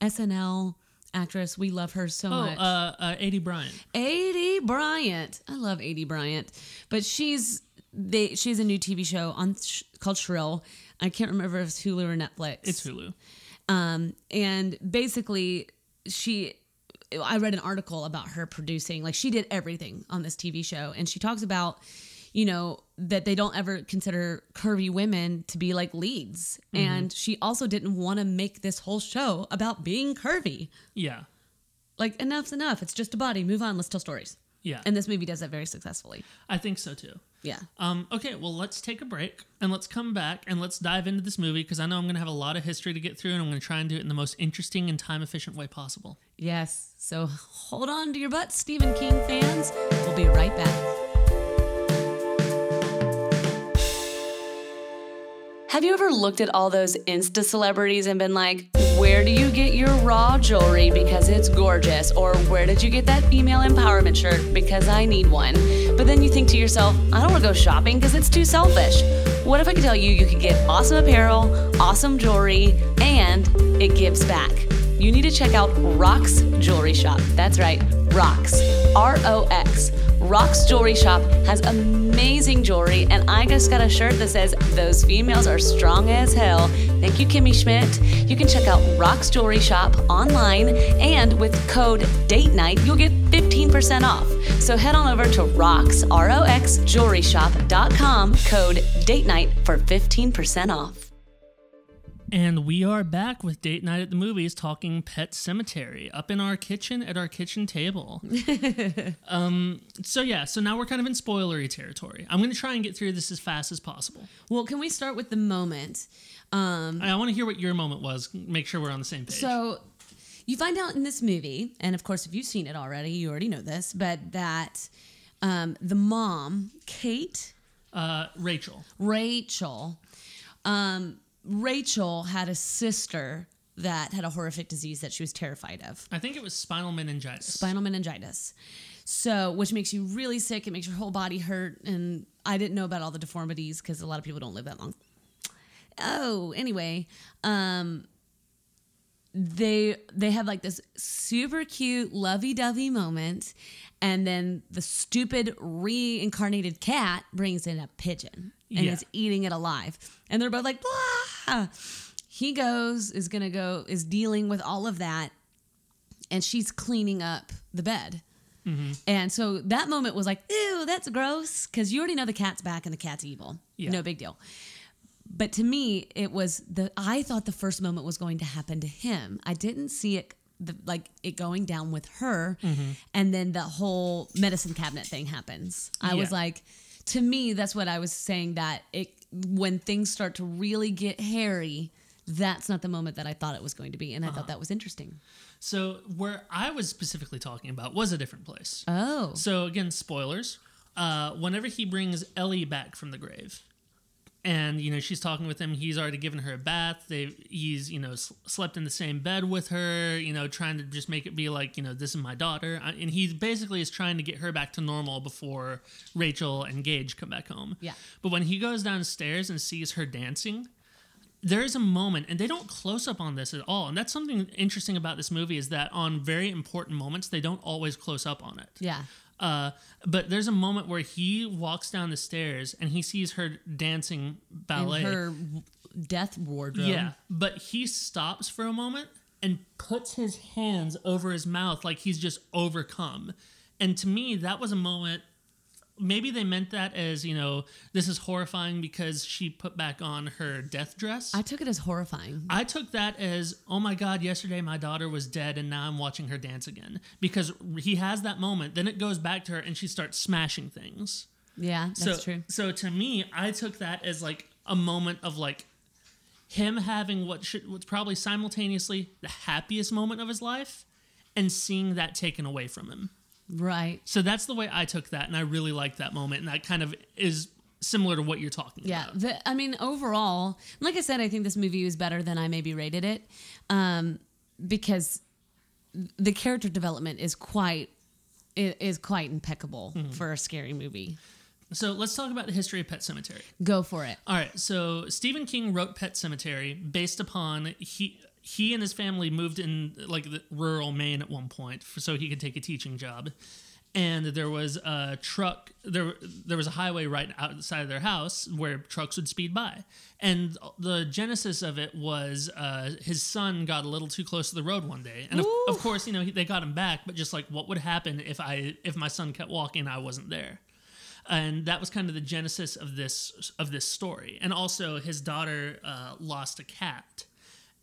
Speaker 1: SNL actress. We love her so
Speaker 2: Oh,
Speaker 1: much.
Speaker 2: uh, uh, Aidy Bryant.
Speaker 1: Aidy Bryant. I love Aidy Bryant, but she's they she's a new TV show on sh- called Shrill. I can't remember if it's Hulu or Netflix.
Speaker 2: It's Hulu.
Speaker 1: Um, and basically, she, I read an article about her producing, like, she did everything on this TV show. And she talks about, you know, that they don't ever consider curvy women to be like leads. And she also didn't want to make this whole show about being curvy.
Speaker 2: Yeah.
Speaker 1: Like, enough's enough. It's just a body. Move on. Let's tell stories.
Speaker 2: Yeah.
Speaker 1: And this movie does that very successfully.
Speaker 2: I think so too.
Speaker 1: Yeah.
Speaker 2: Um, okay, well, let's take a break and let's come back and let's dive into this movie because I know I'm going to have a lot of history to get through and I'm going to try and do it in the most interesting and time efficient way possible.
Speaker 1: Yes. So hold on to your butts, Stephen King fans. We'll be right back. Have you ever looked at all those Insta celebrities and been like, where do you get your raw jewelry because it's gorgeous? Or where did you get that female empowerment shirt because I need one? But then you think to yourself, I don't want to go shopping because it's too selfish. What if I could tell you you could get awesome apparel, awesome jewelry, and it gives back? You need to check out Rox Jewelry Shop. That's right, Rox. R O X. Rox Jewelry Shop has amazing jewelry, and I just got a shirt that says, Those females are strong as hell. Thank you, Kimmy Schmidt. You can check out Rox Jewelry Shop online, and with code DATE NIGHT, you'll get 15% off. So head on over to Rox, R O X, jewelryshop.com, code DATE NIGHT for 15% off.
Speaker 2: And we are back with Date Night at the Movies talking Pet Sematary up in our kitchen at our kitchen table. um, so, yeah, so now we're kind of in spoilery territory. I'm going to try and get through this as fast as possible.
Speaker 1: Well, can we start with the moment? Um,
Speaker 2: I, I want to hear what your moment was, make sure we're on the same page.
Speaker 1: So you find out in this movie, and of course, if you've seen it already, you already know this, but that um, the mom, Kate,
Speaker 2: uh, Rachel.
Speaker 1: Rachel, um, Rachel had a sister that had a horrific disease that she was terrified of
Speaker 2: I think it was spinal meningitis.
Speaker 1: spinal meningitis. So, which makes you really sick. It makes your whole body hurt. And I didn't know about all the deformities because a lot of people don't live that long. Oh, anyway, um, they they have like this super cute lovey-dovey moment, and then the stupid reincarnated cat brings in a pigeon and
Speaker 2: Yeah.
Speaker 1: is eating it alive, and they're both like, He goes is gonna go is dealing with all of that and she's cleaning up the bed. Mm-hmm. And so that moment was like, ew, that's gross. Because you already know the cat's back and the cat's evil.
Speaker 2: Yeah.
Speaker 1: No big deal. But to me, it was the, I thought the first moment was going to happen to him. I didn't see it, the, like it going down with her. Mm-hmm. And then the whole medicine cabinet thing happens. I was like, to me, that's what I was saying that it, when things start to really get hairy, that's not the moment that I thought it was going to be. And I thought that was interesting.
Speaker 2: So, where I was specifically talking about was a different place.
Speaker 1: Oh.
Speaker 2: So, again, spoilers. Uh, whenever he brings Ellie back from the grave, and you know she's talking with him. He's already given her a bath. They he's you know s- slept in the same bed with her you know trying to just make it be like you know this is my daughter. I- and he basically is trying to get her back to normal before rachel and gage come back home.
Speaker 1: Yeah.
Speaker 2: but when he goes downstairs and sees her dancing there is a moment and they don't close up on this at all. And that's something interesting about this movie is that on very important moments they don't always close up on it.
Speaker 1: Yeah.
Speaker 2: Uh, but there's a moment where he walks down the stairs and he sees her dancing ballet.
Speaker 1: In her death wardrobe.
Speaker 2: yeah, but he stops for a moment and puts his hands over his mouth like he's just overcome. And to me, that was a moment. Maybe they meant that as you know, this is horrifying because she put back on her death dress.
Speaker 1: I took it as horrifying.
Speaker 2: I took that as, oh my God, yesterday my daughter was dead and now I'm watching her dance again. Because he has that moment, then it goes back to her and she starts smashing things.
Speaker 1: Yeah, that's
Speaker 2: so,
Speaker 1: true.
Speaker 2: So to me, I took that as like a moment of like him having what should what's probably simultaneously the happiest moment of his life and seeing that taken away from him.
Speaker 1: Right.
Speaker 2: So that's the way I took that and I really liked that moment and that kind of is similar to what you're talking
Speaker 1: Yeah.
Speaker 2: about.
Speaker 1: The, I mean, overall, like I said, I think this movie was better than I maybe rated it um, because the character development is quite is quite impeccable
Speaker 2: Mm-hmm.
Speaker 1: for a scary movie.
Speaker 2: So let's talk about the history of Pet Sematary.
Speaker 1: Go for it.
Speaker 2: All right, so Stephen King wrote Pet Sematary based upon he he and his family moved in like the rural Maine at one point for, so he could take a teaching job. And there was a truck there there was a highway right outside of their house where trucks would speed by. And the genesis of it was uh, his son got a little too close to the road one day. And of, of course, you know, he, they got him back, but just like what would happen if I if my son kept walking and I wasn't there? and that was kind of the genesis of this of this story and also his daughter uh, lost a cat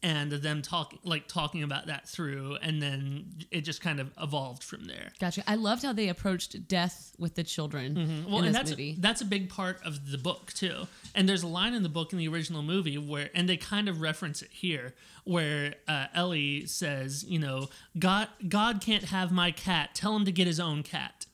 Speaker 2: and them talking like talking about that through and then it just kind of evolved from there.
Speaker 1: Gotcha. I loved how they approached death with the children
Speaker 2: well
Speaker 1: in
Speaker 2: and that's
Speaker 1: movie.
Speaker 2: that's a big part of the book too. And there's a line in the book in the original movie where and they kind of reference it here where uh, ellie says you know god god can't have my cat. Tell him to get his own cat.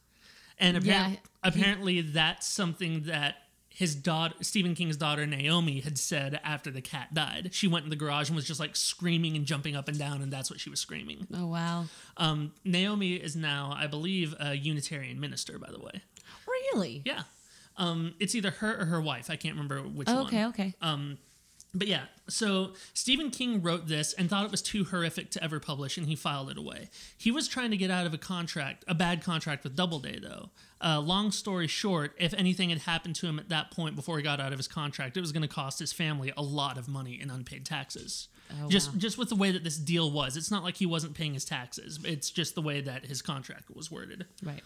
Speaker 2: And
Speaker 1: Yeah, he-
Speaker 2: apparently that's something that his daughter stephen king's daughter naomi had said after the cat died she went in the garage and was just like screaming and jumping up and down and that's what she was screaming
Speaker 1: oh wow.
Speaker 2: um, naomi is now i believe a unitarian minister by the way
Speaker 1: Really?
Speaker 2: yeah. Um, it's either her or her wife. I can't remember which
Speaker 1: Oh,
Speaker 2: one.
Speaker 1: okay, okay.
Speaker 2: But yeah, so Stephen King wrote this and thought it was too horrific to ever publish, and he filed it away. He was trying to get out of a contract, a bad contract with Doubleday, though. Uh, long story short, if anything had happened to him at that point before he got out of his contract, it was going to cost his family a lot of money in unpaid taxes.
Speaker 1: Oh,
Speaker 2: just
Speaker 1: wow.
Speaker 2: just with the way that this deal was, it's not like he wasn't paying his taxes. It's just the way that his contract was worded
Speaker 1: right.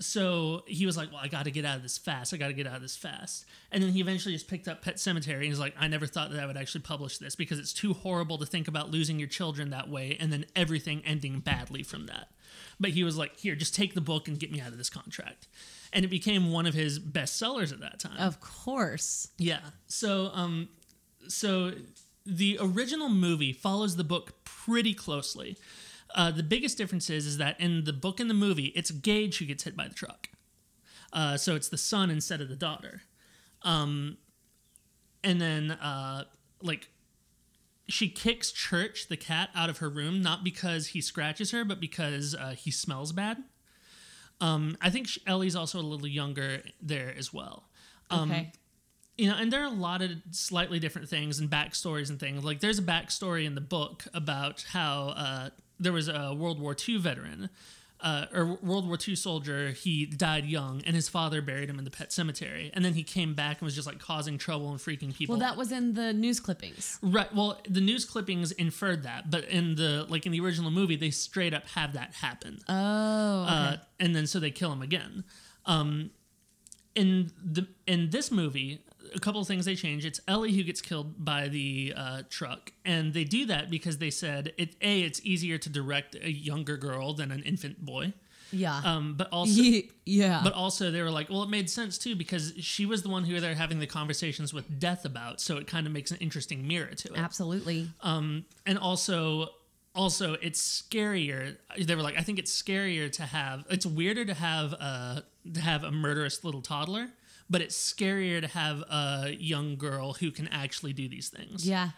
Speaker 2: So he was like, "Well, I got to get out of this fast. I got to get out of this fast." And then he eventually just picked up Pet Sematary and he's like, "I never thought that I would actually publish this because it's too horrible to think about losing your children that way and then everything ending badly from that." But he was like, "Here, just take the book and get me out of this contract." And it became one of his best sellers at that time.
Speaker 1: Of course.
Speaker 2: Yeah. So um so the original movie follows the book pretty closely. Uh, the biggest difference is, is that in the book and the movie, it's Gage who gets hit by the truck. Uh, so it's the son instead of the daughter. Um, and then, uh, like, she kicks Church, the cat, out of her room, not because he scratches her, but because uh, he smells bad. Um, I think Ellie's also a little younger there as well. Um,
Speaker 1: Okay.
Speaker 2: you know, and there are a lot of slightly different things and backstories and things. Like there's a backstory in the book about how uh, there was a World War II veteran uh, or World War II soldier. He died young, and his father buried him in the pet cemetery. And then he came back and was just like causing trouble and freaking people.
Speaker 1: well, that was in the news clippings.
Speaker 2: Right. Well, the news clippings inferred that, but in the like in the original movie, they straight up have that happen.
Speaker 1: Oh.
Speaker 2: Uh, and then so they kill him again. Um, in the in this movie, a couple of things they change. It's Ellie who gets killed by the uh, truck, and they do that because they said it. A, it's easier to direct a younger girl than an infant boy.
Speaker 1: yeah.
Speaker 2: Um, but also,
Speaker 1: Ye- yeah.
Speaker 2: but also they were like, well, it made sense too because she was the one who they're having the conversations with death about, so it kind of makes an interesting mirror to it
Speaker 1: Absolutely.
Speaker 2: um, and also also it's scarier they were like i think it's scarier to have it's weirder to have a to have a murderous little toddler but it's scarier to have a young girl who can actually do these things.
Speaker 1: Yeah.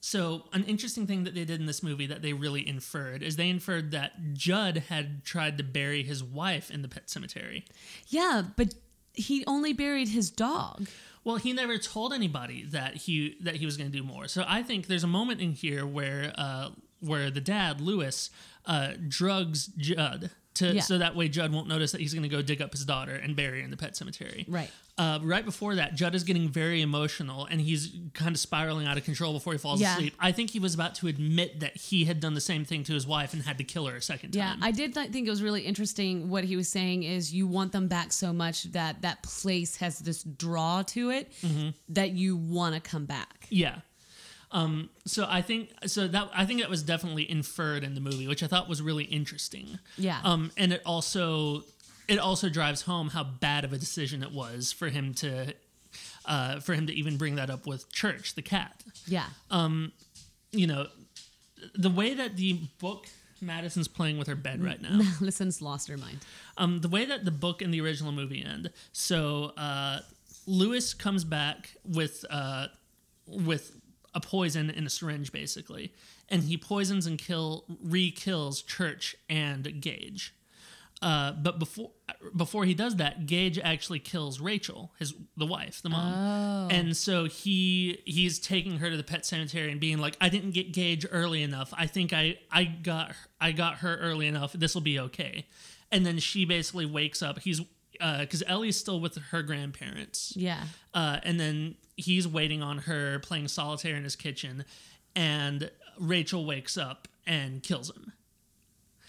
Speaker 2: So, an interesting thing that they did in this movie that they really inferred is they inferred that Judd had tried to bury his wife in the pet cemetery.
Speaker 1: Yeah, but he only buried his dog.
Speaker 2: Well, he never told anybody that he that he was going to do more. So I think there's a moment in here where uh, where the dad Lewis uh, drugs Judd to
Speaker 1: Yeah.
Speaker 2: so that way Judd won't notice that he's going to go dig up his daughter and bury her in the pet cemetery.
Speaker 1: Right.
Speaker 2: Uh, right before that, Judd is getting very emotional and he's kind of spiraling out of control before he falls
Speaker 1: Yeah.
Speaker 2: asleep. I think he was about to admit that he had done the same thing to his wife and had to kill her a second
Speaker 1: Yeah,
Speaker 2: time.
Speaker 1: Yeah, I did th- think it was really interesting. What he was saying is, you want them back so much that that place has this draw to it
Speaker 2: Mm-hmm.
Speaker 1: that you want to come back.
Speaker 2: Yeah. Um, so I think so that I think that was definitely inferred in the movie, which I thought was really interesting.
Speaker 1: Yeah.
Speaker 2: Um, and it also it also drives home how bad of a decision it was for him to uh, for him to even bring that up with Church, the cat.
Speaker 1: Yeah.
Speaker 2: Um, You know, the way that the book Madison's playing with her bed right now.
Speaker 1: Listen's lost her mind.
Speaker 2: Um, the way that the book and the original movie end. So uh, Lewis comes back with uh, with a poison in a syringe, basically, and he poisons and kill re-kills Church and Gage. Uh, but before before he does that, Gage actually kills Rachel, his the wife, the mom, oh. and so he he's taking her to the pet cemetery and being like, "I didn't get Gage early enough. I think I I got I got her early enough. This will be okay." And then she basically wakes up. He's because Ellie's still with her grandparents,
Speaker 1: Yeah.
Speaker 2: uh, and then he's waiting on her playing solitaire in his kitchen, and Rachel wakes up and kills him.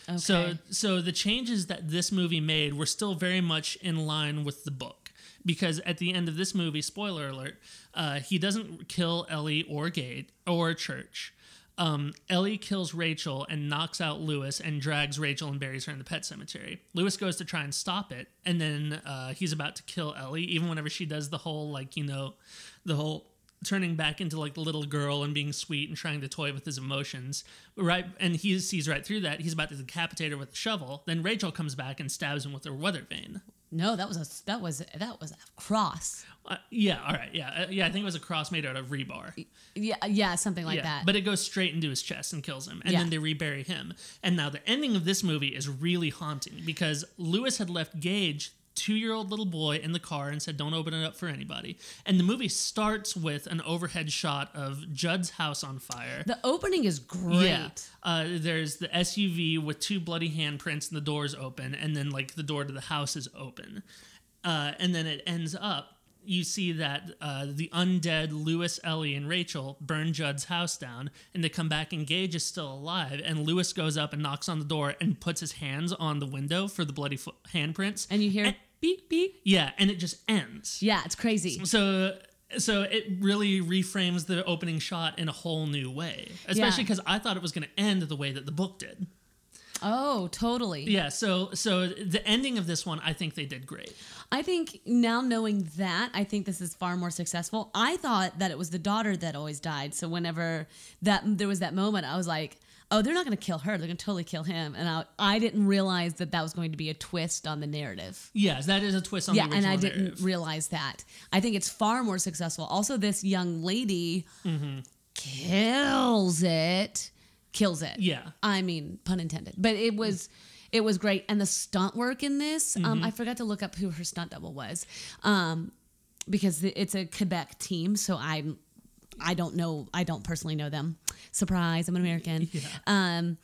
Speaker 1: Okay.
Speaker 2: So so the changes that this movie made were still very much in line with the book because at the end of this movie, spoiler alert, uh, he doesn't kill Ellie or Gage or Church. Um, Ellie kills Rachel and knocks out Lewis and drags Rachel and buries her in the pet cemetery. Lewis goes to try and stop it, and then uh, he's about to kill Ellie. Even whenever she does the whole like you know, the whole turning back into like the little girl and being sweet and trying to toy with his emotions right and he sees right through that he's about to decapitate her with a shovel then rachel comes back and stabs him with her weather vane
Speaker 1: no, that was a that was that was a cross.
Speaker 2: uh, yeah all right yeah uh, yeah i think it was a cross made out of rebar
Speaker 1: Yeah, yeah, something like
Speaker 2: yeah
Speaker 1: that.
Speaker 2: but it goes straight into his chest and kills him and
Speaker 1: Yeah.
Speaker 2: then they rebury him and now the ending of this movie is really haunting because lewis had left gage two-year-old little boy in the car and said don't open it up for anybody and the movie starts with an overhead shot of judd's house on fire
Speaker 1: the opening is great.
Speaker 2: Yeah. Uh, there's the SUV with two bloody handprints and the doors open, and then like the door to the house is open. Uh, and then it ends up. You see that uh, the undead Lewis, Ellie, and Rachel burn Judd's house down, and they come back, and Gage is still alive. And Lewis goes up and knocks on the door and puts his hands on the window for the bloody fo- handprints.
Speaker 1: And you hear
Speaker 2: And-
Speaker 1: beep beep.
Speaker 2: yeah, and it just ends.
Speaker 1: Yeah, it's crazy.
Speaker 2: So so it really reframes the opening shot in a whole new way. Especially
Speaker 1: Yeah.
Speaker 2: because I thought it was going to end the way that the book did.
Speaker 1: Oh, totally.
Speaker 2: Yeah. So so the ending of this one, I think they did great.
Speaker 1: I think now knowing that, I think this is far more successful. I thought that it was the daughter that always died. So whenever that there was that moment, I was like, "Oh, they're not going to kill her. They're going to totally kill him." And I, I didn't realize that that was going to be a twist on the narrative.
Speaker 2: Yes, that is a twist on
Speaker 1: yeah,
Speaker 2: the
Speaker 1: and I didn't
Speaker 2: narrative.
Speaker 1: realize that. I think it's far more successful. Also, this young lady kills it. Kills it.
Speaker 2: Yeah.
Speaker 1: I mean, pun intended. But it was it was great. And the stunt work in this,
Speaker 2: Mm-hmm.
Speaker 1: um, I forgot to look up who her stunt double was. Um, because it's a Quebec team, so I'm I don't know I don't personally know them. Surprise, I'm an American. Um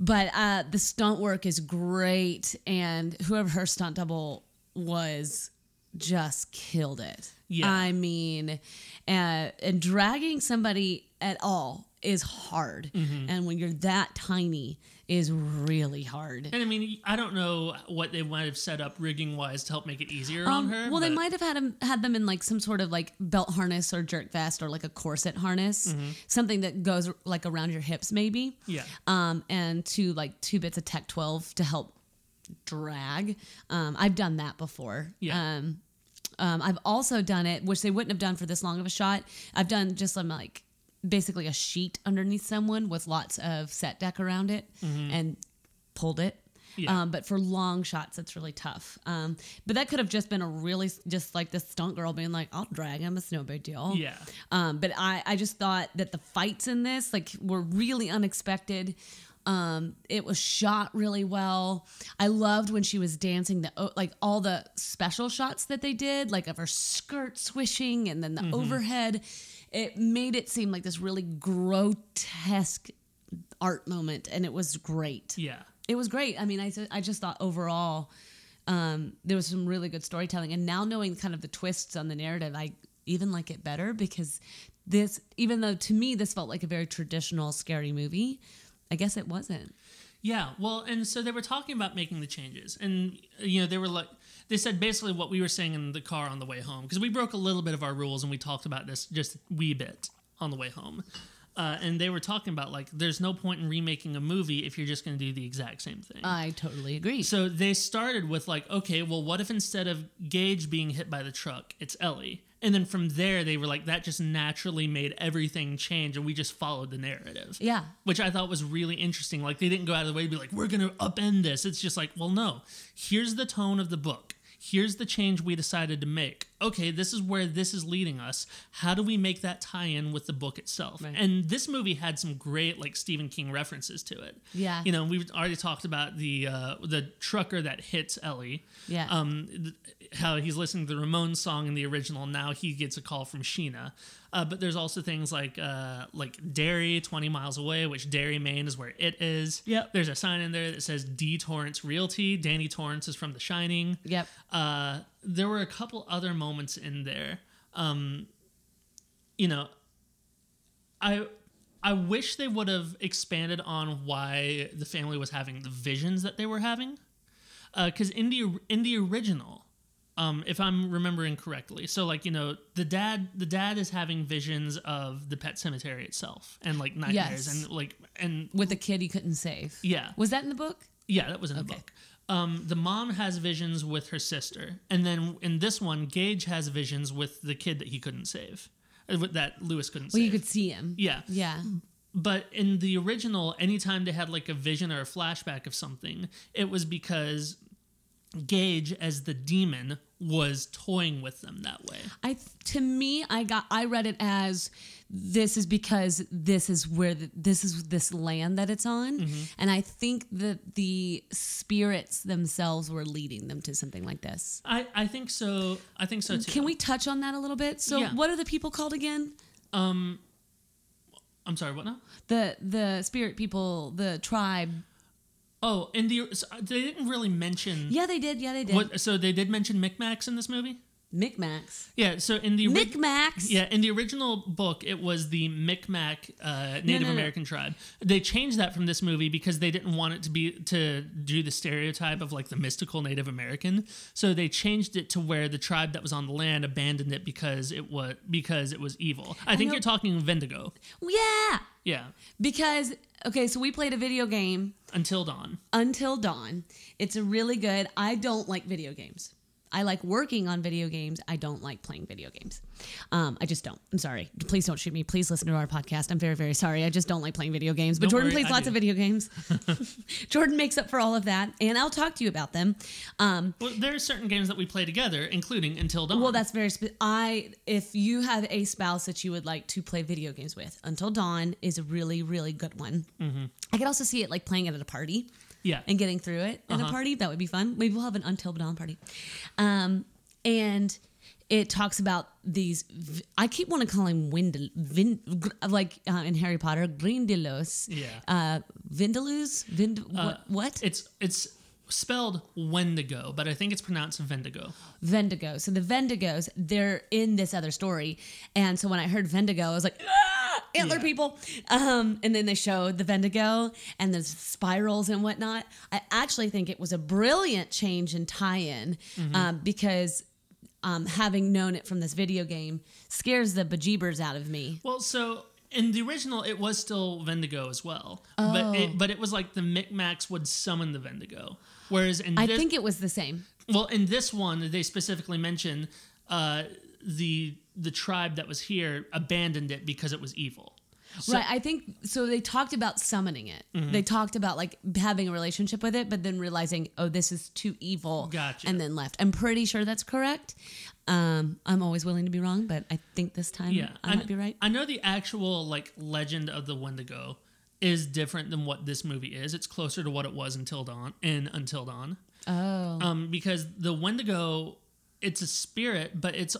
Speaker 1: but uh the stunt work is great and whoever her stunt double was just killed it.
Speaker 2: Yeah.
Speaker 1: I mean, uh, and dragging somebody at all is hard.
Speaker 2: Mm-hmm.
Speaker 1: And when you're that tiny is really hard.
Speaker 2: And I mean, I don't know what they might have set up rigging wise to help make it easier on
Speaker 1: Um,
Speaker 2: her.
Speaker 1: well, they might have had them had them in like some sort of like belt harness or jerk vest or like a corset harness, something that goes like around your hips, maybe.
Speaker 2: Mm-hmm. Yeah.
Speaker 1: Um, and two like two bits of Tech 12 to help drag. Um, I've done that before.
Speaker 2: Yeah.
Speaker 1: Um, um, I've also done it, which they wouldn't have done for this long of a shot. I've done just some like basically a sheet underneath someone with lots of set deck around it
Speaker 2: Mm-hmm.
Speaker 1: and pulled it.
Speaker 2: Yeah.
Speaker 1: Um, but for long shots, it's really tough. Um, but that could have just been a really just like this stunt girl being like, "I'll drag him. It's no big deal."
Speaker 2: Yeah.
Speaker 1: Um, but I, I just thought that the fights in this like were really unexpected. Um, it was shot really well. I loved when she was dancing the like all the special shots that they did, like of her skirt swishing and then the overhead. It made it seem like this really grotesque art moment, and it was great.
Speaker 2: Yeah.
Speaker 1: It was great. I mean, I, I just thought overall um, there was some really good storytelling. And now knowing kind of the twists on the narrative, I even like it better because this, even though to me this felt like a very traditional scary movie, I guess it wasn't.
Speaker 2: Yeah, well, and so they were talking about making the changes, and you know they were like they said basically what we were saying in the car on the way home because we broke a little bit of our rules and we talked about this just a wee bit on the way home, uh, and they were talking about like there's no point in remaking a movie if you're just going to do the exact same thing.
Speaker 1: I totally agree.
Speaker 2: So they started with like, okay, well, what if instead of Gage being hit by the truck, it's Ellie? And then from there, they were like, that just naturally made everything change, and we just followed the narrative.
Speaker 1: Yeah.
Speaker 2: Which I thought was really interesting. Like, they didn't go out of the way to be like, we're going to upend this. It's just like, well, no, here's the tone of the book. Here's the change we decided to make. Okay, this is where this is leading us. How do we make that tie in with the book itself?
Speaker 1: Right.
Speaker 2: And this movie had some great, like, Stephen King references to it.
Speaker 1: Yeah.
Speaker 2: You know, we've already talked about the uh, the trucker that hits Ellie.
Speaker 1: Yeah.
Speaker 2: Um, th- how he's listening to the Ramones song in the original. Now he gets a call from Sheena. Uh, but there's also things like uh, like Derry, 20 miles away, which Derry, Maine is where it is.
Speaker 1: Yep.
Speaker 2: There's a sign in there that says D Torrance Realty. Danny Torrance is from The Shining.
Speaker 1: Yep.
Speaker 2: Uh, there were a couple other moments in there. Um, you know, I I wish they would have expanded on why the family was having the visions that they were having, because in the in the original, um, if I'm remembering correctly, so like you know the dad the dad is having visions of the pet cemetery itself and like nightmares
Speaker 1: Yes.
Speaker 2: and like and
Speaker 1: With a kid he couldn't save.
Speaker 2: yeah
Speaker 1: Was that in the book?
Speaker 2: yeah, that was in the book. Um, the mom has visions with her sister, and then in this one, Gage has visions with the kid that he couldn't save, uh, that Lewis couldn't
Speaker 1: Well,
Speaker 2: save.
Speaker 1: you could see him.
Speaker 2: yeah,
Speaker 1: Yeah.
Speaker 2: but in the original, anytime they had like a vision or a flashback of something, it was because Gage, as the demon, was toying with them that way.
Speaker 1: I to me, I got I read it as this is because this is where the, this is this land that it's on,
Speaker 2: Mm-hmm.
Speaker 1: and I think that the spirits themselves were leading them to something like this.
Speaker 2: I, I think so. I think so too.
Speaker 1: Can we touch on that a little bit? So,
Speaker 2: Yeah.
Speaker 1: what are the people called again?
Speaker 2: Um, I'm sorry. What now?
Speaker 1: The the spirit people, the tribe.
Speaker 2: Oh, and the so uh, they didn't really mention.
Speaker 1: Yeah, they did. Yeah, they did.
Speaker 2: What? So they did mention Micmacs in this movie.
Speaker 1: Micmacs.
Speaker 2: Yeah. So in the
Speaker 1: Micmacs.
Speaker 2: Yeah, in the original book, it was the Micmac uh, Native
Speaker 1: no, no.
Speaker 2: American tribe. They changed that from this movie because they didn't want it to be to do the stereotype of like the mystical Native American. So they changed it to where the tribe that was on the land abandoned it because it was because it was evil. I, think
Speaker 1: know-
Speaker 2: you're talking Vendigo.
Speaker 1: Yeah.
Speaker 2: Yeah,
Speaker 1: Because okay, so we played a video game
Speaker 2: until dawn.
Speaker 1: Until Dawn. It's a really good. I don't like video games. I like working on video games. I don't like playing video games. Um, I just don't. I'm sorry. Please don't shoot me. Please listen to our podcast. I'm very, very sorry. I just don't like playing video games. But
Speaker 2: Don't
Speaker 1: Jordan
Speaker 2: worry,
Speaker 1: plays
Speaker 2: I
Speaker 1: lots
Speaker 2: do.
Speaker 1: of video games. Jordan makes up for all of that, and I'll talk to you about them. Um,
Speaker 2: Well, there are certain games that we play together, including Until Dawn.
Speaker 1: well, that's very. Spe- I if you have a spouse that you would like to play video games with, Until Dawn is a really, really good one.
Speaker 2: Mm-hmm.
Speaker 1: I could also see it like playing it at a party.
Speaker 2: Yeah.
Speaker 1: and getting through it at a
Speaker 2: Uh-huh.
Speaker 1: party. That would be fun. Maybe we'll have an Until Dawn party. Um, and it talks about these. I keep wanting to call him Windel, Vin, like uh, in Harry Potter, Grindylows.
Speaker 2: Yeah.
Speaker 1: Uh. Vind.
Speaker 2: Uh,
Speaker 1: what? What?
Speaker 2: It's it's spelled Wendigo, but I think it's pronounced Vendigo.
Speaker 1: Vendigo. So the Vendigos, they're in this other story. And so when I heard Vendigo, I was like, ah, antler
Speaker 2: Yeah.
Speaker 1: people. Um, and then they showed the Vendigo and the spirals and whatnot. I actually think it was a brilliant change in tie-in um, because um, having known it from this video game scares the bejeebers out of me.
Speaker 2: Well, so in the original, it was still Vendigo as well, but
Speaker 1: Oh.
Speaker 2: it, but it was like the Micmacs would summon the Vendigo, whereas in
Speaker 1: I
Speaker 2: this,
Speaker 1: think it was the same.
Speaker 2: well, in this one, they specifically mention uh, the the tribe that was here abandoned it because it was evil. So-
Speaker 1: right. I think so. They talked about summoning it. They talked about like having a relationship with it, but then realizing, oh, this is too evil.
Speaker 2: Gotcha.
Speaker 1: And then left. I'm pretty sure that's correct. Um, I'm always willing to be wrong, but I think this time
Speaker 2: Yeah,
Speaker 1: I might be right.
Speaker 2: I know the actual like legend of the Wendigo is different than what this movie is. It's closer to what it was until dawn in Until Dawn.
Speaker 1: Oh.
Speaker 2: Um, because the Wendigo, it's a spirit, but it's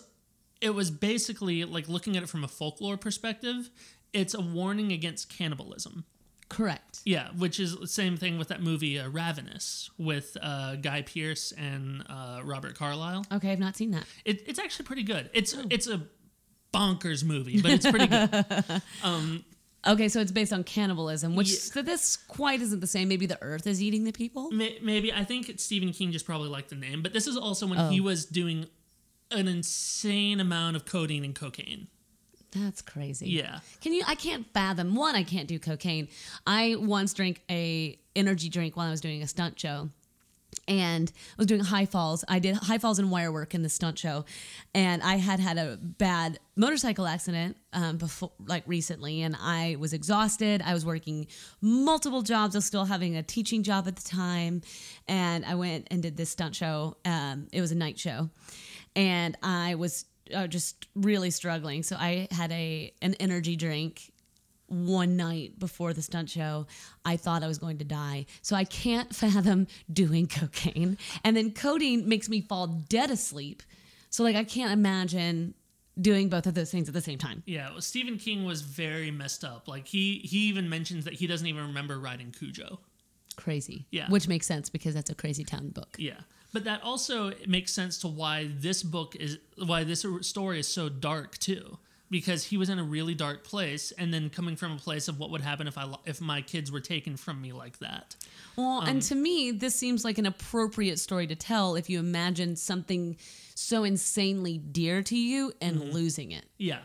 Speaker 2: it was basically like looking at it from a folklore perspective. It's a warning against cannibalism.
Speaker 1: Correct.
Speaker 2: Yeah, which is the same thing with that movie uh, Ravenous with uh, Guy Pearce and uh, Robert Carlyle.
Speaker 1: Okay, I've not seen that.
Speaker 2: It, it's actually pretty good. It's it's a bonkers movie, but it's pretty good.
Speaker 1: Okay, so it's based on cannibalism, which
Speaker 2: Yeah.
Speaker 1: so this quite isn't the same. Maybe the earth is eating the people.
Speaker 2: Maybe I think Stephen King just probably liked the name, but this is also when
Speaker 1: Oh.
Speaker 2: he was doing an insane amount of codeine and cocaine.
Speaker 1: That's crazy.
Speaker 2: Yeah.
Speaker 1: Can you? I can't fathom. One, I can't do cocaine. I once drank a energy drink while I was doing a stunt show, and I was doing high falls. I did high falls and wire work in the stunt show, and I had had a bad motorcycle accident um, before, like recently, and I was exhausted. I was working multiple jobs. I was still having a teaching job at the time, and I went and did this stunt show. Um, it was a night show, and I was uh, just really struggling. So I had a an energy drink one night before the stunt show, I thought I was going to die. So I can't fathom doing cocaine. And then codeine makes me fall dead asleep. So like I can't imagine doing both of those things at the same time.
Speaker 2: Yeah, well, Stephen King was very messed up. Like he he even mentions that he doesn't even remember writing Cujo.
Speaker 1: Crazy.
Speaker 2: Yeah.
Speaker 1: Which makes sense because that's a crazy town book.
Speaker 2: Yeah, but that also makes sense to why this book is why this story is so dark too. Because he was in a really dark place, and then coming from a place of what would happen if I if my kids were taken from me like that.
Speaker 1: Well,
Speaker 2: Um,
Speaker 1: and to me, this seems like an appropriate story to tell if you imagine something so insanely dear to you and
Speaker 2: Mm-hmm.
Speaker 1: losing it.
Speaker 2: Yeah,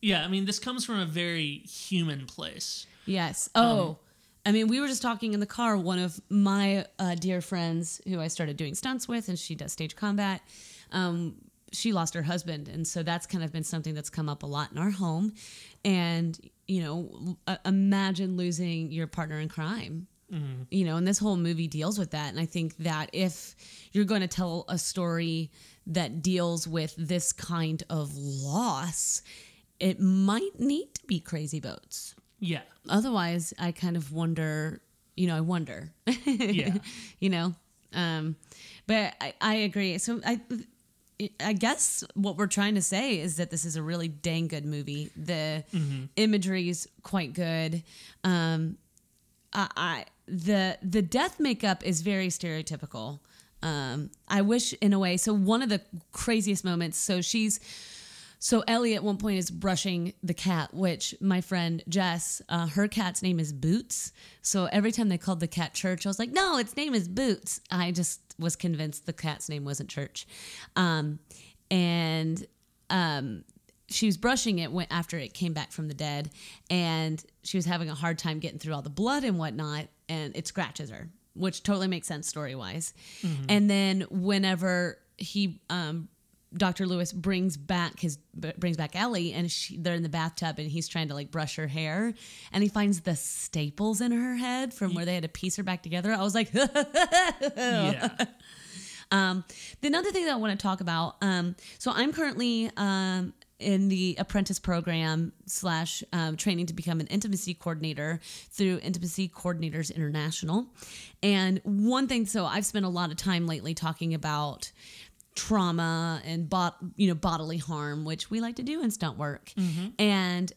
Speaker 2: yeah. I mean, this comes from a very human place.
Speaker 1: Yes.
Speaker 2: Um,
Speaker 1: Oh, I mean, we were just talking in the car. One of my uh, dear friends who I started doing stunts with, and she does stage combat. Um, she lost her husband, and so that's kind of been something that's come up a lot in our home. And you know, imagine losing your partner in crime. You know, and this whole movie deals with that. And I think that if you're going to tell a story that deals with this kind of loss, it might need to be Crazy Boats
Speaker 2: Yeah,
Speaker 1: otherwise i kind of wonder you know i wonder
Speaker 2: yeah.
Speaker 1: you know um but I, I agree so i i guess what we're trying to say is that this is a really dang good movie. The imagery is quite good. Um I, I the the death makeup is very stereotypical. Um i wish in a way so one of the craziest moments so she's so Ellie at one point is brushing the cat, which my friend Jess, uh, her cat's name is Boots. So every time they called the cat Church, I was like, no, its name is Boots. I just was convinced the cat's name wasn't Church. Um, and um, she was brushing it when, after it came back from the dead, and she was having a hard time getting through all the blood and whatnot, and it scratches her, which totally makes sense story wise. And then whenever he um, Dr. Louis brings back his brings back Ellie and she, they're in the bathtub and he's trying to like brush her hair and he finds the staples in her head from where they had to piece her back together. I was like,
Speaker 2: yeah.
Speaker 1: um, the another thing that I want to talk about. Um, so I'm currently um, in the apprentice program slash um, training to become an intimacy coordinator through Intimacy Coordinators International. And one thing, so I've spent a lot of time lately talking about trauma and bot, you know bodily harm, which we like to do in stunt work, mm-hmm. and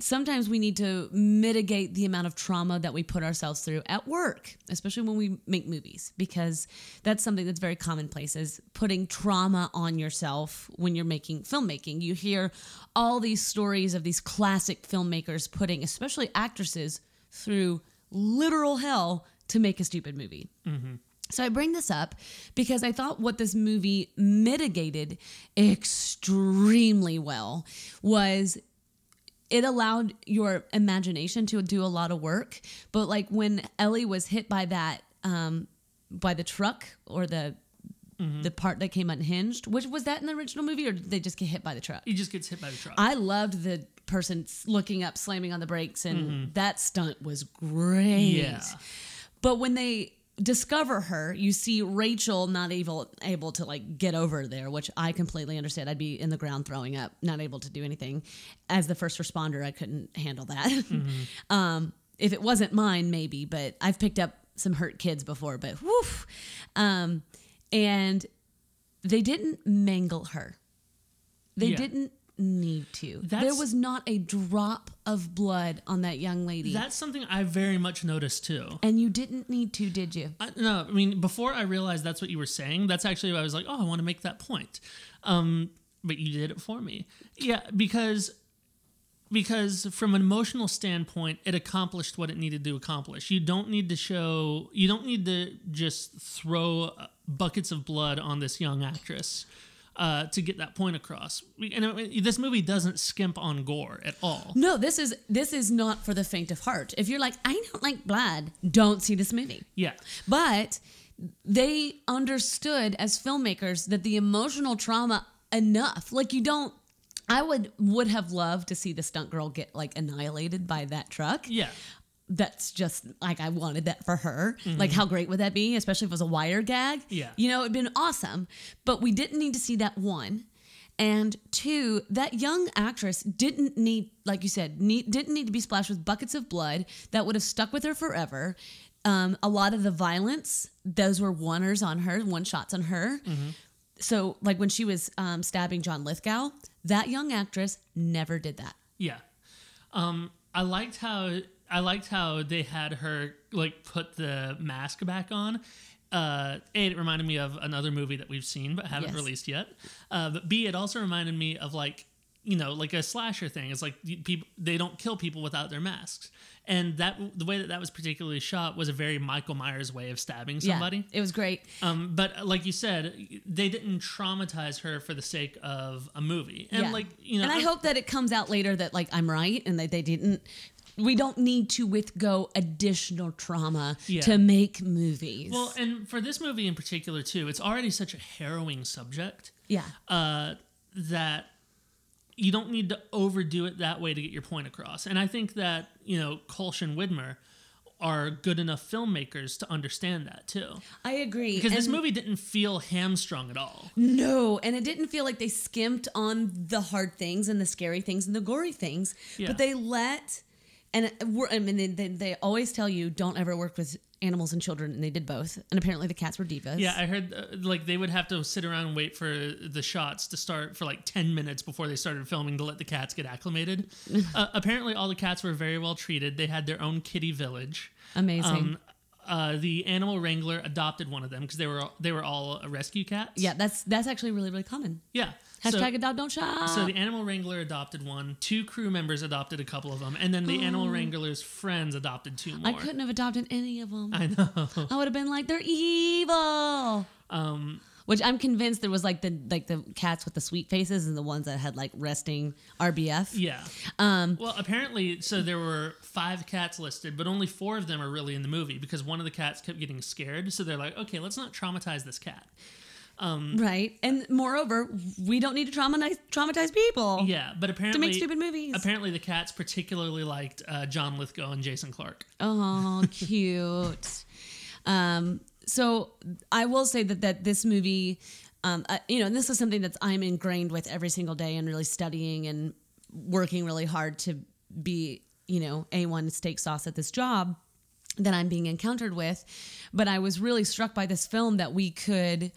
Speaker 1: sometimes we need to mitigate the amount of trauma that we put ourselves through at work, especially when we make movies, because that's something that's very commonplace is putting trauma on yourself when you're making filmmaking. You hear all these stories of these classic filmmakers putting, especially actresses, through literal hell to make a stupid movie. Mm-hmm. So I bring this up because I thought what this movie mitigated extremely well was it allowed your imagination to do a lot of work. But like when Ellie was hit by that um by the truck or the the part that came unhinged, which was that in the original movie or did they just get hit by the truck?
Speaker 2: He just gets hit by the truck.
Speaker 1: I loved the person looking up, slamming on the brakes, and that stunt was great.
Speaker 2: Yeah.
Speaker 1: But when they discover her, you see Rachel not able able to like get over there, which I completely understand. I'd be in the ground throwing up, not able to do anything. As the first responder, I couldn't handle that. um, if it wasn't mine, maybe, but I've picked up some hurt kids before. But woof, um, and they didn't mangle her. They
Speaker 2: Yeah.
Speaker 1: didn't need to. there was not a drop of blood on that young lady.
Speaker 2: That's something I very much noticed too.
Speaker 1: and you didn't need to, did you?
Speaker 2: I, no, I mean before I realized that's what you were saying. That's actually why I was like, oh, I want to make that point. Um, but you did it for me. Yeah, because because from an emotional standpoint, it accomplished what it needed to accomplish. You don't need to show. You don't need to just throw uh, buckets of blood on this young actress. Uh, to get that point across, and it- this movie doesn't skimp on gore at all.
Speaker 1: No, this is this is not for the faint of heart. If you're like, I don't like blood, don't see this movie.
Speaker 2: Yeah,
Speaker 1: But they understood as filmmakers that the emotional trauma enough. Like you don't I would would have loved to see the stunt girl get like annihilated by that truck.
Speaker 2: yeah,
Speaker 1: That's just like I wanted that for her. Like how great would that be, especially if it was a wire gag?
Speaker 2: Yeah.
Speaker 1: You know, it'd been awesome. But we didn't need to see that one. And two, that young actress didn't need, like you said, need, didn't need to be splashed with buckets of blood that would have stuck with her forever. Um, a lot of the violence, those were oneers on her, one shots on her. So, like when she was um, stabbing John Lithgow, that young actress never did that.
Speaker 2: Yeah. Um, I liked how I liked how they had her like put the mask back on. Uh, a, it reminded me of another movie that we've seen but haven't
Speaker 1: Yes.
Speaker 2: released yet. Uh, but B, it also reminded me of like you know like a slasher thing. It's like people they don't kill people without their masks, and that the way that that was particularly shot was a very Michael Myers way of stabbing somebody.
Speaker 1: Yeah, it was great.
Speaker 2: Um, but like you said, they didn't traumatize her for the sake of a movie, and
Speaker 1: yeah.
Speaker 2: like you know,
Speaker 1: and I
Speaker 2: I'm-
Speaker 1: hope that it comes out later that like I'm right and that they didn't. We don't need to withgo additional trauma
Speaker 2: Yeah.
Speaker 1: to make movies.
Speaker 2: Well, and for this movie in particular too, it's already such a harrowing subject
Speaker 1: yeah,
Speaker 2: uh, that you don't need to overdo it that way to get your point across. And I think that you know Kolsch and Widmyer are good enough filmmakers to understand that too,
Speaker 1: I agree.
Speaker 2: because this movie didn't feel hamstrung at all.
Speaker 1: No, and it didn't feel like they skimped on the hard things and the scary things and the gory things,
Speaker 2: Yeah.
Speaker 1: but they let. And we're, I mean, they, they, always tell you don't ever work with animals and children, and they did both. And apparently, the cats were divas.
Speaker 2: Yeah, I heard uh, like they would have to sit around and wait for the shots to start for like 10 minutes before they started filming to let the cats get acclimated. uh, apparently, all the cats were very well treated. They had their own kitty village.
Speaker 1: amazing.
Speaker 2: Um, uh, the animal wrangler adopted one of them because they were they were all uh, rescue cats.
Speaker 1: yeah, that's that's actually really really common.
Speaker 2: yeah.
Speaker 1: Hashtag
Speaker 2: so,
Speaker 1: a dog don't shop.
Speaker 2: so the animal wrangler adopted one. Two crew members adopted a couple of them, and then the animal wrangler's friends adopted two more.
Speaker 1: Oh. I couldn't have adopted any of them.
Speaker 2: I know.
Speaker 1: I would have been like, they're evil.
Speaker 2: Um,
Speaker 1: Which I'm convinced there was like the like the cats with the sweet faces and the ones that had like resting RBF.
Speaker 2: yeah.
Speaker 1: Um,
Speaker 2: Well, apparently, so there were five cats listed, but only four of them are really in the movie because one of the cats kept getting scared. So they're like, okay, let's not traumatize this cat.
Speaker 1: right. And moreover, we don't need to traumatize traumatize people.
Speaker 2: Yeah, but apparently, to
Speaker 1: make stupid movies.
Speaker 2: Apparently, the cats particularly liked uh, John Lithgow and Jason Clarke.
Speaker 1: Oh, cute. um, so I will say that that this movie, um, uh, you know, and this is something that I'm ingrained with every single day and really studying and working really hard to be, you know, a1 steak sauce at this job that I'm being encountered with. But I was really struck by this film that we could.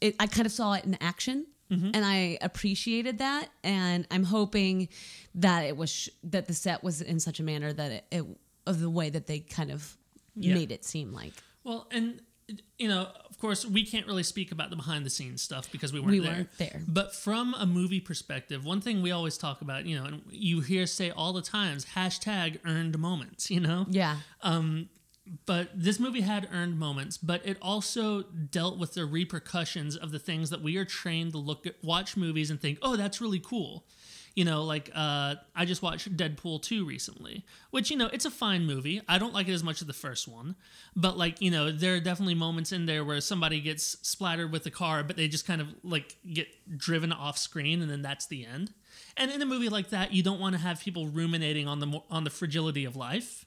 Speaker 1: It, I kind of saw it in action. And I appreciated that, and I'm hoping that it was sh- that the set was in such a manner that it, it of the way that they kind of
Speaker 2: Yeah.
Speaker 1: made it seem like
Speaker 2: Well, and you know, of course, we can't really speak about the behind the scenes stuff because we weren't
Speaker 1: We
Speaker 2: there.
Speaker 1: weren't there.
Speaker 2: But from a movie perspective, one thing we always talk about, you know, and you hear say all the times, hashtag earned moments. You know,
Speaker 1: yeah, Um,
Speaker 2: but this movie had earned moments, but it also dealt with the repercussions of the things that we are trained to look at, watch movies and think, oh, that's really cool. You know, like uh, I just watched Deadpool 2 recently, which, you know, it's a fine movie. I don't like it as much as the first one. But, like, you know, there are definitely moments in there where somebody gets splattered with a car, but they just kind of, like, get driven off screen and then that's the end. And in a movie like that, you don't want to have people ruminating on the on the fragility of life.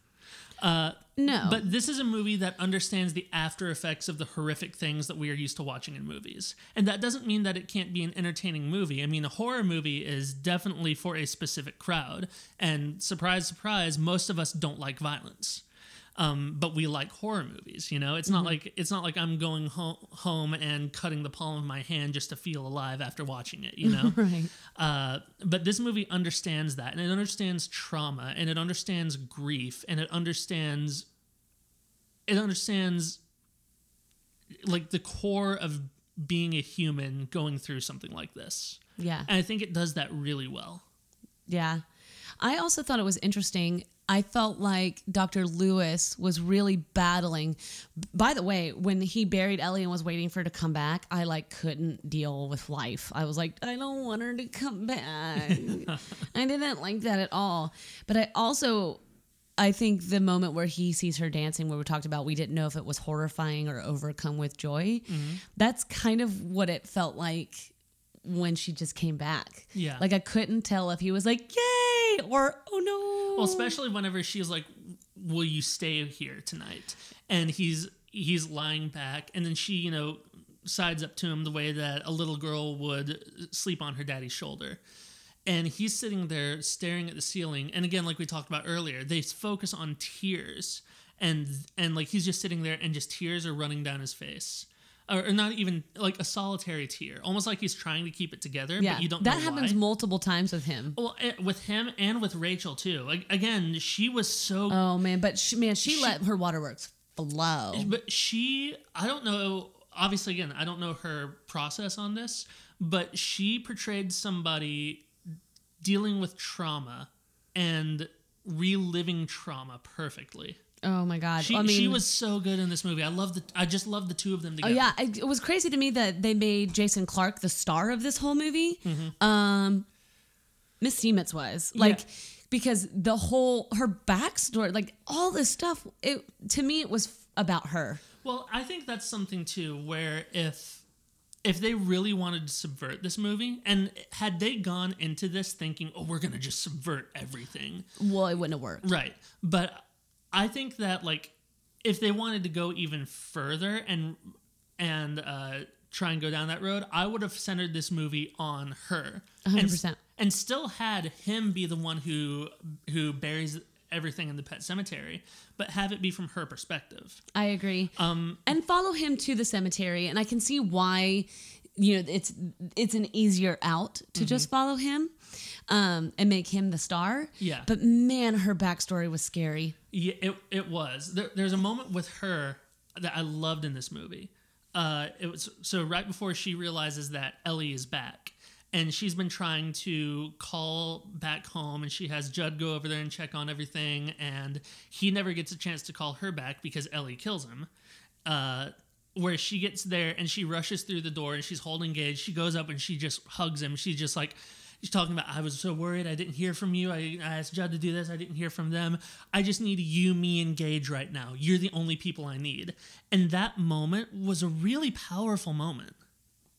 Speaker 1: Uh, no.
Speaker 2: But this is a movie that understands the after effects of the horrific things that we are used to watching in movies. And that doesn't mean that it can't be an entertaining movie. I mean, a horror movie is definitely for a specific crowd. And surprise, surprise, most of us don't like violence. Um, but we like horror movies, you know. It's not like it's not like I'm going ho- home and cutting the palm of my hand just to feel alive after watching it, you know.
Speaker 1: right.
Speaker 2: Uh, but this movie understands that, and it understands trauma, and it understands grief, and it understands it understands like the core of being a human going through something like this.
Speaker 1: Yeah.
Speaker 2: And I think it does that really well.
Speaker 1: Yeah. I also thought it was interesting. I felt like Dr. Louis was really battling. By the way, when he buried Ellie and was waiting for her to come back, I like couldn't deal with life. I was like, I don't want her to come back. I didn't like that at all. But I also I think the moment where he sees her dancing, where we talked about we didn't know if it was horrifying or overcome with joy,
Speaker 2: Mm-hmm.
Speaker 1: that's kind of what it felt like when she just came back.
Speaker 2: Yeah.
Speaker 1: Like I couldn't tell if he was like, yay, or oh no.
Speaker 2: Well, especially whenever she's like, "Will you stay here tonight?" and he's he's lying back, and then she, you know, sides up to him the way that a little girl would sleep on her daddy's shoulder. And he's sitting there staring at the ceiling. And again, like we talked about earlier, they focus on tears, and and like he's just sitting there, and just tears are running down his face. Or, not even like a solitary tear, almost like he's trying to keep it together,
Speaker 1: yeah,
Speaker 2: but you don't.
Speaker 1: that happens
Speaker 2: why.
Speaker 1: multiple times with him.
Speaker 2: Well, eh, with him and with Rachel too. Like again, she was so
Speaker 1: Oh man, but she, man, she,
Speaker 2: She-
Speaker 1: let her waterworks flow.
Speaker 2: But she, I don't know. Obviously, again, I don't know her process on this, but she portrayed somebody dealing with trauma and reliving trauma perfectly.
Speaker 1: Oh my god.
Speaker 2: She,
Speaker 1: I mean,
Speaker 2: she was so good in this movie. I love the. I just love the two of them together.
Speaker 1: Oh yeah, it, it was crazy to me that they made Jason Clarke the star of this whole movie.
Speaker 2: Mm-hmm.
Speaker 1: Um, Miss Seimetz was like because the whole her backstory, like all this stuff. It to me it was f- about her.
Speaker 2: Well, I think that's something too, where if if they really wanted to subvert this movie, and had they gone into this thinking, "Oh, we're gonna just subvert everything,"
Speaker 1: Well, it wouldn't have worked.
Speaker 2: Right. But I think that like if they wanted to go even further and and uh try and go down that road, I would have centered this movie on her. And,
Speaker 1: 100%.
Speaker 2: and still had him be the one who who buries everything in the pet cemetery, but have it be from her perspective.
Speaker 1: I agree. Um, and follow him to the cemetery, and I can see why. You know, it's it's an easier out to just follow him, um, and make him the star.
Speaker 2: Yeah.
Speaker 1: But man, her backstory was scary.
Speaker 2: Yeah, it, it was. There, there's a moment with her that I loved in this movie. Uh, it was so right before she realizes that Ellie is back, and she's been trying to call back home, and she has Judd go over there and check on everything, and he never gets a chance to call her back because Ellie kills him. Uh, where she gets there and she rushes through the door and she's holding Gage. She goes up and she just hugs him. She's just like, she's talking about, I was so worried. I didn't hear from you. I, I asked Judd to do this. I didn't hear from them. I just need you, me, and Gage right now. You're the only people I need. And that moment was a really powerful moment,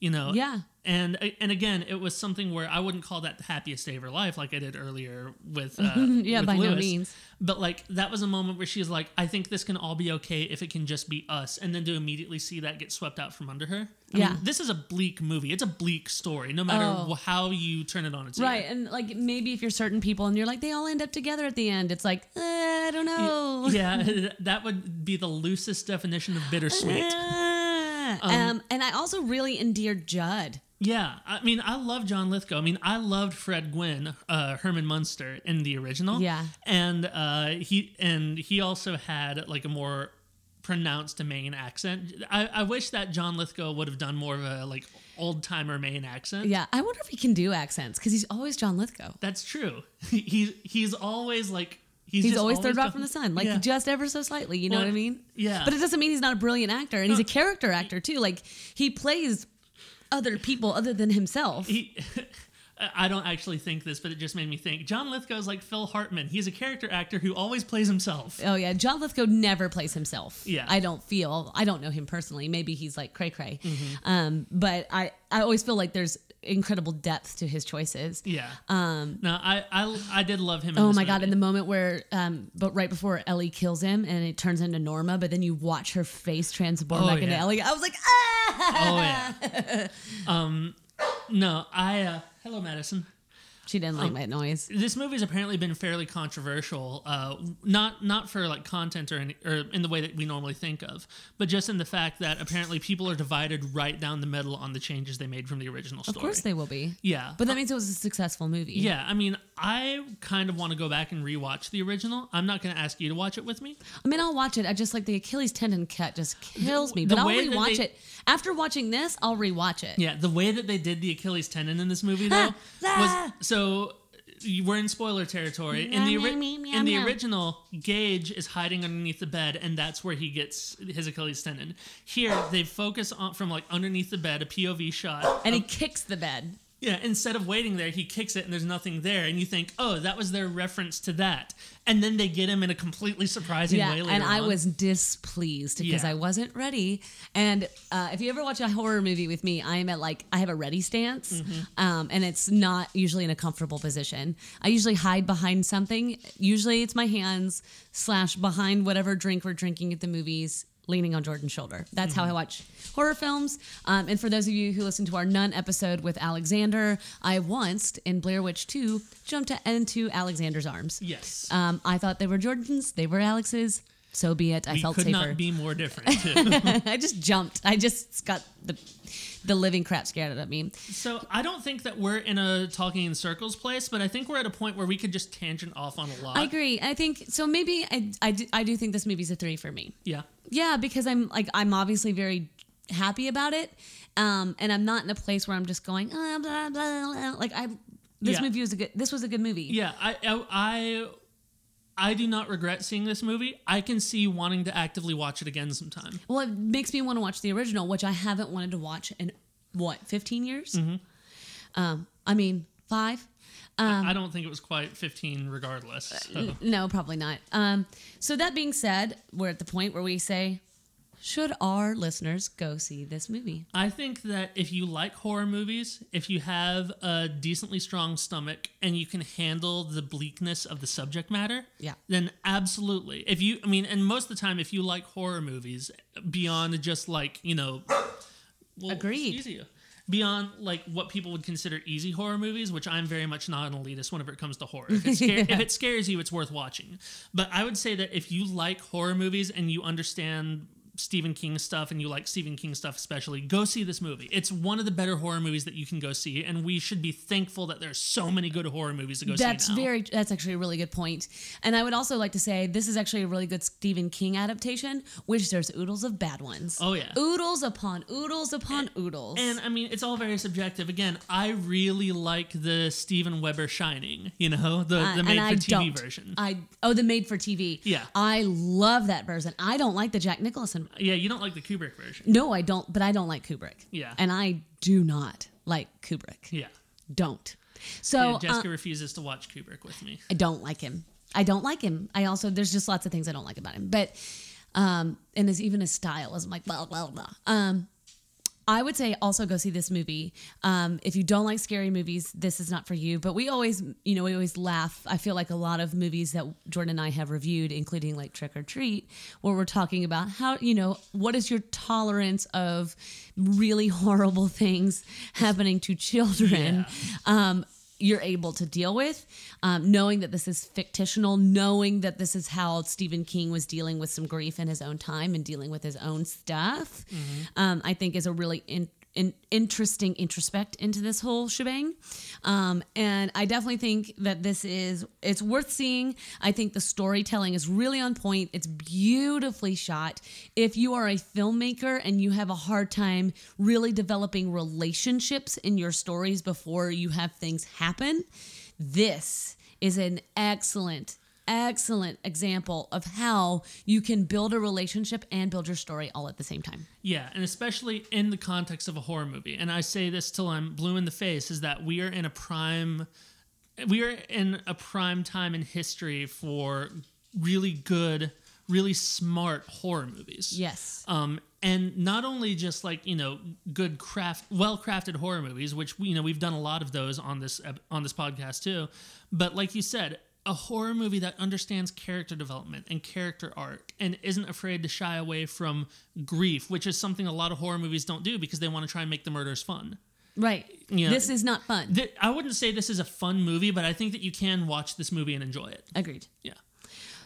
Speaker 2: you know?
Speaker 1: Yeah.
Speaker 2: And and again, it was something where I wouldn't call that the happiest day of her life, like I did earlier with uh,
Speaker 1: Yeah,
Speaker 2: with
Speaker 1: by no means.
Speaker 2: But like that was a moment where she's like, I think this can all be okay if it can just be us, and then to immediately see that get swept out from under her. I
Speaker 1: Yeah.
Speaker 2: mean, this is a bleak movie. It's a bleak story, no matter
Speaker 1: Oh.
Speaker 2: how you turn it on its
Speaker 1: Right,
Speaker 2: ear.
Speaker 1: and like maybe if you're certain people and you're like they all end up together at the end, it's like eh, I don't know.
Speaker 2: Yeah, that would be the loosest definition of bittersweet.
Speaker 1: Ah. um, and I also really endeared Judd.
Speaker 2: Yeah, I mean, I love John Lithgow. I mean, I loved Fred Gwynne, uh, Herman Munster in the original.
Speaker 1: Yeah.
Speaker 2: and uh, he and he also had like a more pronounced Maine accent. I, I wish that John Lithgow would have done more of a like old timer Maine accent.
Speaker 1: Yeah, I wonder if he can do accents because he's always John Lithgow.
Speaker 2: That's true. He's he's always like he's,
Speaker 1: He's
Speaker 2: just
Speaker 1: always third rock from the sun, like
Speaker 2: Yeah.
Speaker 1: just ever so slightly. You know
Speaker 2: Well,
Speaker 1: what I mean?
Speaker 2: yeah.
Speaker 1: But it doesn't mean he's not a brilliant actor, and he's a character actor too. Like he plays other people other than himself.
Speaker 2: he I don't actually think this, but it just made me think. John Lithgow is like Phil Hartman. He's a character actor who always plays himself.
Speaker 1: Oh yeah, John Lithgow never plays himself.
Speaker 2: Yeah.
Speaker 1: I don't feel. I don't know him personally. Maybe he's like cray cray.
Speaker 2: Mm-hmm.
Speaker 1: Um, but I I always feel like there's incredible depth to his choices.
Speaker 2: Yeah. Um. No, I I, I did love him.
Speaker 1: Oh my god!
Speaker 2: movie.
Speaker 1: In the moment where, um, but right before Ellie kills him and it turns into Norma, but then you watch her face transform
Speaker 2: Oh,
Speaker 1: back into. Ellie. I was like, ah!
Speaker 2: Oh yeah. um. No, I. Uh, hello, Madison.
Speaker 1: She didn't
Speaker 2: Um,
Speaker 1: like my noise.
Speaker 2: this movie's apparently been fairly controversial uh, not not for like content or, any, or in the way that we normally think of but just in the fact that apparently people are divided right down the middle on the changes they made from the original story
Speaker 1: Of course they will be.
Speaker 2: yeah
Speaker 1: But that means it was a successful movie.
Speaker 2: yeah i mean i kind of want to go back and rewatch the original i'm not going to ask you to watch it with me
Speaker 1: I mean, I'll watch it. I just like the Achilles tendon cut just kills me. But I'll rewatch
Speaker 2: they-
Speaker 1: it. After watching this, I'll rewatch it.
Speaker 2: yeah the way that they did the achilles tendon in this movie though
Speaker 1: Ah!
Speaker 2: was so we're in spoiler territory. In the, ori- in the original, Gage is hiding underneath the bed, and that's where he gets his Achilles tendon. Here, they focus on from like underneath the bed, a POV shot.
Speaker 1: And he kicks the bed.
Speaker 2: Yeah, instead of waiting there, he kicks it, and there's nothing there, and you think, oh, that was their reference to that. And then they get him in a completely surprising
Speaker 1: Yeah,
Speaker 2: way later
Speaker 1: and I
Speaker 2: on.
Speaker 1: was displeased because
Speaker 2: Yeah.
Speaker 1: I wasn't ready. And uh, if you ever watch a horror movie with me, I am at like I have a ready stance,
Speaker 2: Mm-hmm.
Speaker 1: um, and it's not usually in a comfortable position. I usually hide behind something. Usually, it's my hands slash behind whatever drink we're drinking at the movies. Leaning on Jordan's shoulder. That's
Speaker 2: Mm-hmm.
Speaker 1: how I watch horror films. Um, and for those of you who listened to our Nun episode with Alexander, I once in Blair Witch 2 jumped into Alexander's arms.
Speaker 2: yes.
Speaker 1: Um, I thought they were Jordan's, they were Alex's. So be it. I
Speaker 2: we
Speaker 1: felt
Speaker 2: could
Speaker 1: safer.
Speaker 2: not be more different, too.
Speaker 1: I just jumped. I just got the the living crap scared out of me.
Speaker 2: So I don't think that we're in a talking in circles place, but I think we're at a point where we could just tangent off on a lot.
Speaker 1: I agree. I think so. Maybe I I do, I do think this movie's a three for me.
Speaker 2: Yeah.
Speaker 1: Yeah, because I'm like I'm obviously very happy about it, um, and I'm not in a place where I'm just going ah, blah, blah, blah. like I. This
Speaker 2: Yeah.
Speaker 1: movie was a good. This was a good movie.
Speaker 2: Yeah, I, I I I do not regret seeing this movie. I can see wanting to actively watch it again sometime.
Speaker 1: Well, it makes me want to watch the original, which I haven't wanted to watch in what 15 years.
Speaker 2: Mm-hmm.
Speaker 1: Um, I mean five. Um,
Speaker 2: I don't think it was quite 15 regardless. So.
Speaker 1: No, probably not. Um, so that being said, we're at the point where we say, should our listeners go see this movie?
Speaker 2: I think that if you like horror movies, if you have a decently strong stomach and you can handle the bleakness of the subject matter,
Speaker 1: Yeah.
Speaker 2: then absolutely. If you, I mean, and most of the time, if you like horror movies beyond just like, you know, well,
Speaker 1: Agreed.
Speaker 2: you, beyond like what people would consider easy horror movies, which I'm very much not an elitist whenever it comes to horror. If it, scare, if it scares you, it's worth watching. But I would say that if you like horror movies and you understand Stephen King stuff and you like Stephen King stuff especially, go see this movie. It's one of the better horror movies that you can go see, and we should be thankful that there's so many good horror movies to go
Speaker 1: That's
Speaker 2: see now.
Speaker 1: very. That's actually a really good point. And I would also like to say this is actually a really good Stephen King adaptation, which there's oodles of bad ones.
Speaker 2: Oh, yeah.
Speaker 1: oodles upon oodles upon oodles.
Speaker 2: and I mean, it's all very subjective. Again, I really like the Steven Weber Shining, you know, the,
Speaker 1: Uh,
Speaker 2: the
Speaker 1: and
Speaker 2: made for TV
Speaker 1: don't.
Speaker 2: version.
Speaker 1: I oh the made for TV.
Speaker 2: Yeah.
Speaker 1: I love that version. I don't like the Jack Nicholson.
Speaker 2: Yeah, you don't like the Kubrick version.
Speaker 1: No, I don't. But I don't like Kubrick.
Speaker 2: Yeah.
Speaker 1: and I do not like Kubrick.
Speaker 2: Yeah.
Speaker 1: Don't. So
Speaker 2: Yeah,
Speaker 1: uh,
Speaker 2: Jessica refuses to watch Kubrick with me.
Speaker 1: I don't like him. I don't like him. I also there's just lots of things I don't like about him. But um and his even his style is I'm like blah blah blah. Um I would say also go see this movie. Um, if you don't like scary movies, this is not for you. But we always, you know, we always laugh. I feel like a lot of movies that Jordan and I have reviewed, including like Trick or Treat, where we're talking about how, you know, what is your tolerance of really horrible things happening to children? Um, you're able to deal with, um, knowing that this is fictional, knowing that this is how Stephen King was dealing with some grief in his own time and dealing with his own stuff, um, I think is a really in, in, interesting introspect into this whole shebang. Um, and I definitely think that this is it's worth seeing. I think the storytelling is really on point. It's beautifully shot. If you are a filmmaker and you have a hard time really developing relationships in your stories before you have things happen, this is an excellent excellent example of how you can build a relationship and build your story all at the same time.
Speaker 2: Yeah, and especially in the context of a horror movie. And I say this till I'm blue in the face is that we are in a prime we are in a prime time in history for really good, really smart horror movies.
Speaker 1: Yes.
Speaker 2: Um, and not only just like you know good craft, well-crafted horror movies, which you know we've done a lot of those on this on this podcast too, but like you said, a horror movie that understands character development and character arc and isn't afraid to shy away from grief, which is something a lot of horror movies don't do because they want to try and make the murders fun.
Speaker 1: Right.
Speaker 2: Yeah.
Speaker 1: This is not fun.
Speaker 2: Th- I wouldn't say this is a fun movie, but I think that you can watch this movie and enjoy it.
Speaker 1: Agreed.
Speaker 2: Yeah.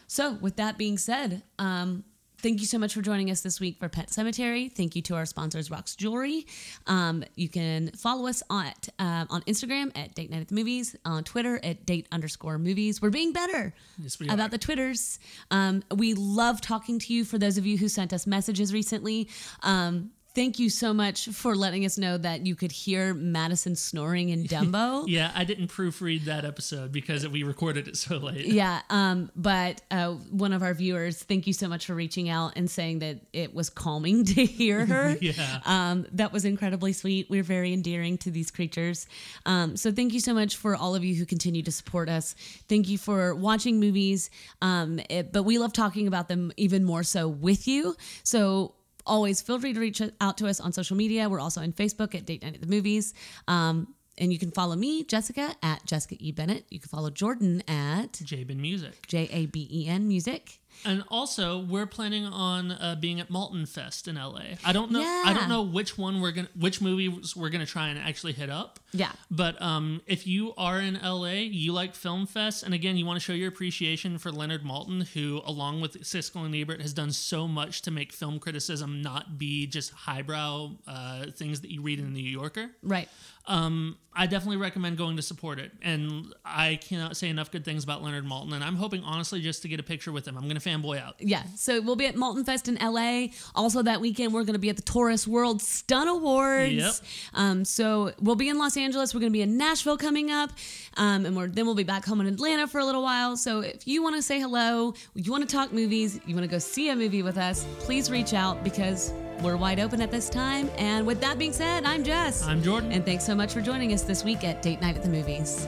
Speaker 1: So, with that being said, um, thank you so much for joining us this week for Pet Sematary. Thank you to our sponsors, Rox Jewelry. Um, you can follow us on um, on Instagram at Date Night at the Movies, on Twitter at Date underscore Movies. We're being better
Speaker 2: Yes, we
Speaker 1: about
Speaker 2: are.
Speaker 1: the Twitters. Um, we love talking to you. For those of you who sent us messages recently. Um, Thank you so much for letting us know that you could hear Madison snoring in Dumbo.
Speaker 2: Yeah, I didn't proofread that episode because we recorded it so late.
Speaker 1: Yeah, um, but uh, one of our viewers, thank you so much for reaching out and saying that it was calming to hear her.
Speaker 2: Yeah.
Speaker 1: Um, that was incredibly sweet. We're very endearing to these creatures. Um, so thank you so much for all of you who continue to support us. Thank you for watching movies, um, it- but we love talking about them even more so with you. So always feel free to reach out to us on social media. We're also on Facebook at Date Night at the Movies. Um, and you can follow me, Jessica, at Jessica E. Bennett. You can follow Jordan at
Speaker 2: Jaben Music.
Speaker 1: J A B E N Music.
Speaker 2: And also, we're planning on uh, being at Maltin Fest in LA. I don't know.
Speaker 1: Yeah.
Speaker 2: I don't know which one we're gonna, which movies we're gonna try and actually hit up.
Speaker 1: Yeah.
Speaker 2: But um, if you are in LA, you like film fest, and again, you want to show your appreciation for Leonard Maltin, who, along with Siskel and Ebert, has done so much to make film criticism not be just highbrow uh, things that you read in the New Yorker.
Speaker 1: Right.
Speaker 2: Um, I definitely recommend going to support it, and I cannot say enough good things about Leonard Maltin. And I'm hoping, honestly, just to get a picture with him. I'm gonna fanboy out.
Speaker 1: Yeah. So we'll be at Maltin Fest in LA. Also that weekend we're going to be at the Taurus World Stunt Awards.
Speaker 2: Yep.
Speaker 1: Um, so we'll be in Los Angeles. We're going to be in Nashville coming up, um, and we're, then we'll be back home in Atlanta for a little while. So if you want to say hello, you want to talk movies, you want to go see a movie with us, please reach out because we're wide open at this time. And with that being said, I'm Jess.
Speaker 2: I'm Jordan.
Speaker 1: and thanks so much for joining us this week at Date Night at the Movies.